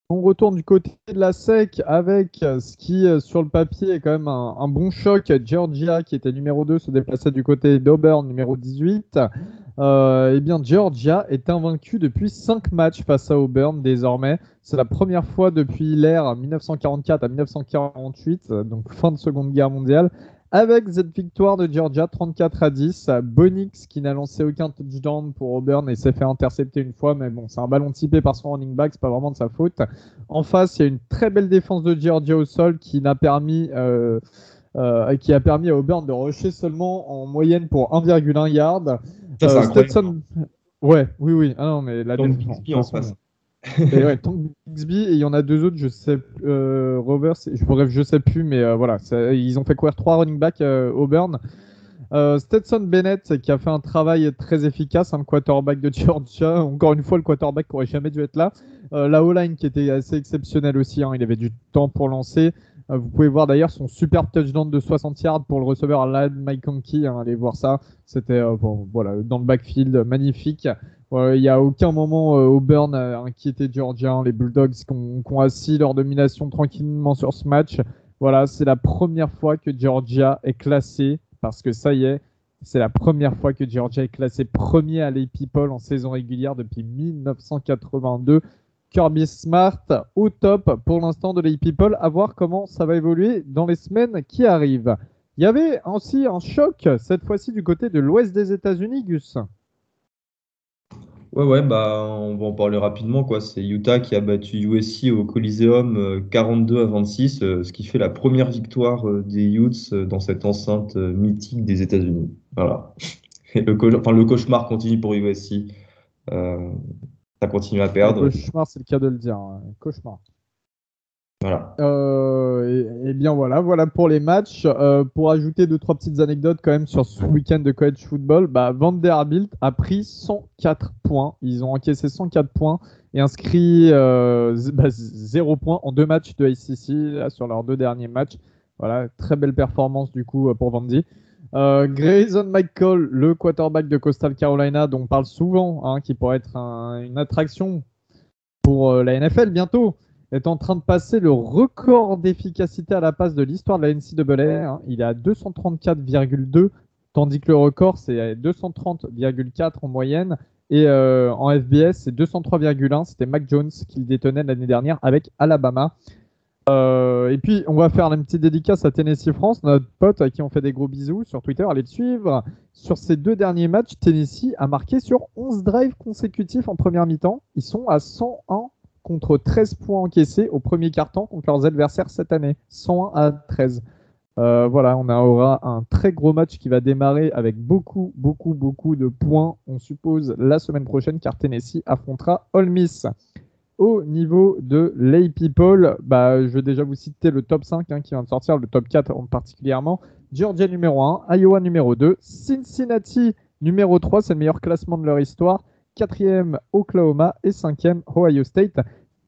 On retourne du côté de la SEC avec ce qui, sur le papier, est quand même un, bon choc. Georgia, qui était numéro 2, se déplaçait du côté d'Auburn, numéro 18. Euh, eh bien, Georgia est invaincu depuis 5 matchs face à Auburn désormais. C'est la première fois depuis l'ère 1944 à 1948, donc fin de Seconde Guerre mondiale, avec cette victoire de Georgia 34 à 10. Bonix qui n'a lancé aucun touchdown pour Auburn et s'est fait intercepter une fois, mais bon, c'est un ballon typé par son running back, c'est pas vraiment de sa faute. En face, il y a une très belle défense de Georgia au sol qui n'a permis. Euh, euh, qui a permis à Auburn de rusher seulement en moyenne pour 1,1 yard. Ça, Stetson... Ouais, oui, oui. Ah non, mais la défense. en face. Et ouais, Bixby et il y en a deux autres, je sais, euh, Rovers, je, bref, je sais plus, mais euh, voilà, ils ont fait courir trois running back euh, Auburn. Euh, Stetson Bennett qui a fait un travail très efficace, un quarterback de Georgia, encore une fois le quarterback qui aurait jamais dû être là. Euh, la O-line qui était assez exceptionnelle aussi, hein, il avait du temps pour lancer. Euh, vous pouvez voir d'ailleurs son superbe touchdown de 60 yards pour le receveur Lad Mike hein, allez voir ça. C'était bon, voilà, dans le backfield, magnifique. Il n'y a aucun moment Auburn a inquiété Georgia. Hein, les Bulldogs qui ont, assis leur domination tranquillement sur ce match. Voilà, c'est la première fois que Georgia est classée parce que ça y est, c'est la première fois que Georgia est classé premier à l'Apple en saison régulière depuis 1982. Kirby Smart au top pour l'instant de l'Apple. À voir comment ça va évoluer dans les semaines qui arrivent. Il y avait aussi un choc, cette fois-ci du côté de l'ouest des États-Unis, Gus. Ouais, ouais, bah, on va en parler rapidement. quoi. C'est Utah qui a battu USC au Coliseum 42 euh, à 26, euh, ce qui fait la première victoire euh, des Utes dans cette enceinte mythique des États-Unis. Voilà. le cauchemar continue pour USC. Ça continue à perdre. Cauchemar, c'est le cas de le dire. Hein. Cauchemar. Voilà. Euh, et, bien voilà, voilà pour les matchs. Euh, pour ajouter deux trois petites anecdotes quand même sur ce week-end de college football, bah, Vanderbilt a pris 104 points. Ils ont encaissé 104 points et inscrit euh, 0 bah, points en deux matchs de ACC sur leurs deux derniers matchs. Voilà, très belle performance du coup pour Vandy. Euh, Grayson McCall, le quarterback de Coastal Carolina, dont on parle souvent, hein, qui pourrait être une attraction pour euh, la NFL bientôt est en train de passer le record d'efficacité à la passe de l'histoire de la NCAA. Il est à 234,2, tandis que le record, c'est 230,4 en moyenne. Et euh, en FBS, c'est 203,1. C'était Mac Jones qui détenait l'année dernière avec Alabama. Euh, et puis, on va faire une petite dédicace à Tennessee France, notre pote à qui on fait des gros bisous sur Twitter. Allez le suivre. Sur ces deux derniers matchs, Tennessee a marqué sur 11 drives consécutifs en première mi-temps. Ils sont à 101 contre 13 points encaissés au premier quart-temps contre leurs adversaires cette année, 101 à 13. Euh, voilà, on aura un très gros match qui va démarrer avec beaucoup, beaucoup, beaucoup de points, on suppose, la semaine prochaine, car Tennessee affrontera Ole Miss. Au niveau de Lay People, bah, je vais déjà vous citer le top 5 hein, qui vient de sortir, le top 4 en particulièrement. Georgia numéro 1, Iowa numéro 2, Cincinnati numéro 3, c'est le meilleur classement de leur histoire quatrième Oklahoma et cinquième Ohio State.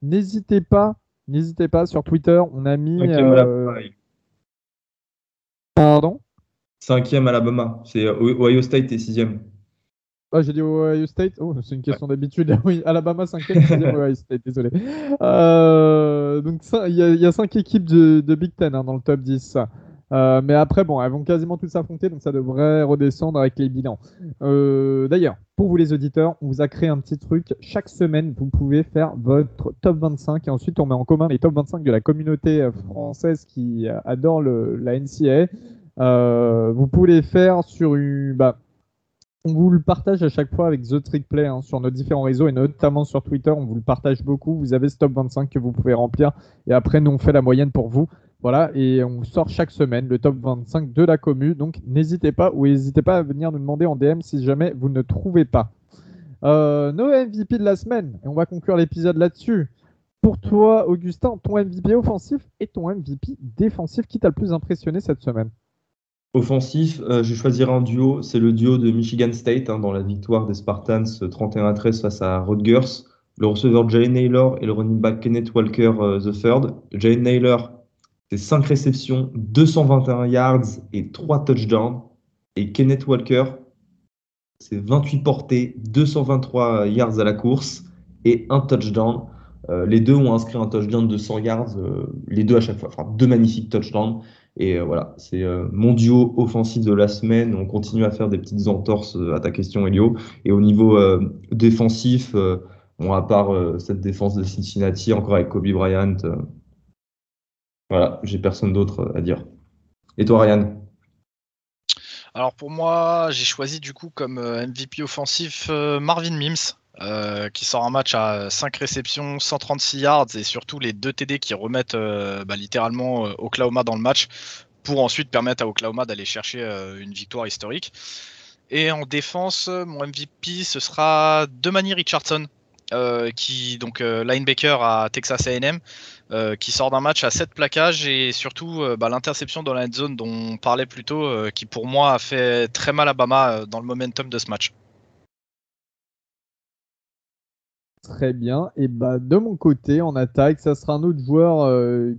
N'hésitez pas, n'hésitez pas sur Twitter, on a mis. Euh... Pardon? Cinquième Alabama, c'est Ohio State et sixième. Ah, j'ai dit Ohio State. Oh, c'est une question d'habitude. oui, Alabama 5e, 6 Ohio State, désolé. Euh, donc, il y, y, a cinq équipes de, de Big Ten hein, dans le top 10. Euh, mais après, bon, elles vont quasiment toutes s'affronter, donc ça devrait redescendre avec les bilans. Euh, d'ailleurs, pour vous les auditeurs, on vous a créé un petit truc. Chaque semaine, vous pouvez faire votre top 25 et ensuite on met en commun les top 25 de la communauté française qui adore le, la NCA. vous pouvez les faire sur une. Bah, on vous le partage à chaque fois avec The Trick Play hein, sur nos différents réseaux et notamment sur Twitter. On vous le partage beaucoup. Vous avez ce top 25 que vous pouvez remplir et après, nous on fait la moyenne pour vous. Voilà, et on sort chaque semaine le top 25 de la commu. Donc n'hésitez pas ou n'hésitez pas à venir nous demander en DM si jamais vous ne trouvez pas. Euh, nos MVP de la semaine, et on va conclure l'épisode là-dessus. Pour toi, Augustin, ton MVP offensif et ton MVP défensif, qui t'a le plus impressionné cette semaine? Offensif, euh, je vais choisir un duo. C'est le duo de Michigan State hein, dans la victoire des Spartans 31 à 13 face à Rutgers. Le receveur Jay Naylor et le running back Kenneth Walker euh, the third. Jay Naylor c'est 5 réceptions, 221 yards et 3 touchdowns. Et Kenneth Walker, c'est 28 portées, 223 yards à la course et un touchdown. Euh, les deux ont inscrit un touchdown de 100 yards, euh, les deux à chaque fois, enfin deux magnifiques touchdowns. Et euh, voilà, c'est mon duo offensif de la semaine. On continue à faire des petites entorses à ta question, Elio. Et au niveau défensif, à part cette défense de Cincinnati, encore avec Kobe Bryant, voilà, j'ai personne d'autre à dire. Et toi, Ryan? Alors pour moi, j'ai choisi du coup comme euh, MVP offensif euh, Marvin Mims. Euh, qui sort un match à 5 réceptions, 136 yards et surtout les deux TD qui remettent bah, littéralement Oklahoma dans le match pour ensuite permettre à Oklahoma d'aller chercher une victoire historique. Et en défense, mon MVP ce sera Demani Richardson, qui donc linebacker à Texas A&M, euh, qui sort d'un match à 7 plaquages et surtout euh, bah, l'interception dans la zone dont on parlait plus tôt, euh, qui pour moi a fait très mal à Bama dans le momentum de ce match. Très bien. Et bah de mon côté, en attaque, ça sera un autre joueur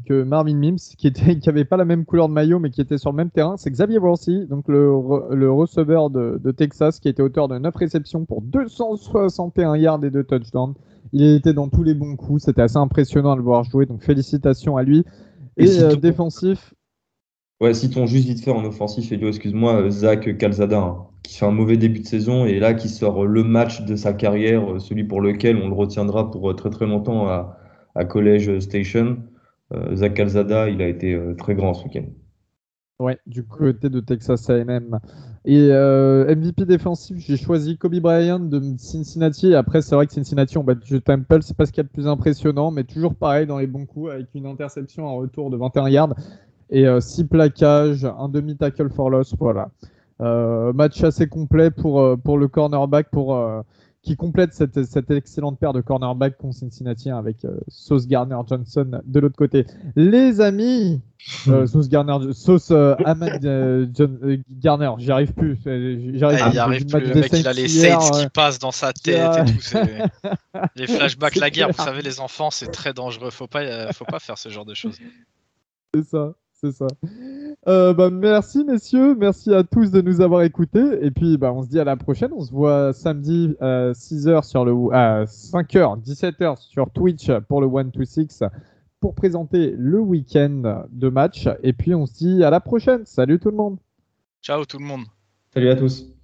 que Marvin Mims, qui était, qui avait pas la même couleur de maillot, mais qui était sur le même terrain. C'est Xavier Worthy, donc le, le receveur de, de, Texas, qui était auteur de 9 réceptions pour 261 yards et 2 touchdowns. Il était dans tous les bons coups. C'était assez impressionnant à le voir jouer. Donc félicitations à lui. Et, euh, défensif. Ouais, citons juste vite fait en offensif, Elio, excuse-moi, Zach Calzada, hein, qui fait un mauvais début de saison et là qui sort le match de sa carrière, celui pour lequel on le retiendra pour très très longtemps à, College Station. Zach Calzada, il a été très grand ce week-end. Ouais, du côté de Texas A&M. Et euh, MVP défensif, j'ai choisi Kobe Bryant de Cincinnati. Après, c'est vrai que Cincinnati ont battu Temple, c'est pas ce qu'il y a de plus impressionnant, mais toujours pareil dans les bons coups avec une interception en retour de 21 yards et 6 euh, plaquages, un demi tackle for loss. Voilà. Euh, match assez complet pour, pour le cornerback pour qui complète cette, cette, excellente paire de cornerbacks qu'ont Cincinnati avec euh, Sauce Garner Johnson de l'autre côté. Les amis, euh, Sauce Garner, Sauce euh, Ahmad John, Garner, j'y arrive plus. J'y arrive, plus. Le mec, il a les Saints qui passent dans sa tête et tout. les flashbacks, la guerre, vous savez, les enfants, c'est très dangereux. Faut pas, faut pas faire ce genre de choses. C'est ça c'est ça. Euh, bah, merci messieurs, merci à tous de nous avoir écoutés. Et puis bah, on se dit à la prochaine. On se voit samedi à 6h sur le à 5h, 17h sur Twitch pour le 1-2-6 pour présenter le week-end de match. Et puis on se dit à la prochaine. Salut tout le monde. Ciao tout le monde. Salut à tous.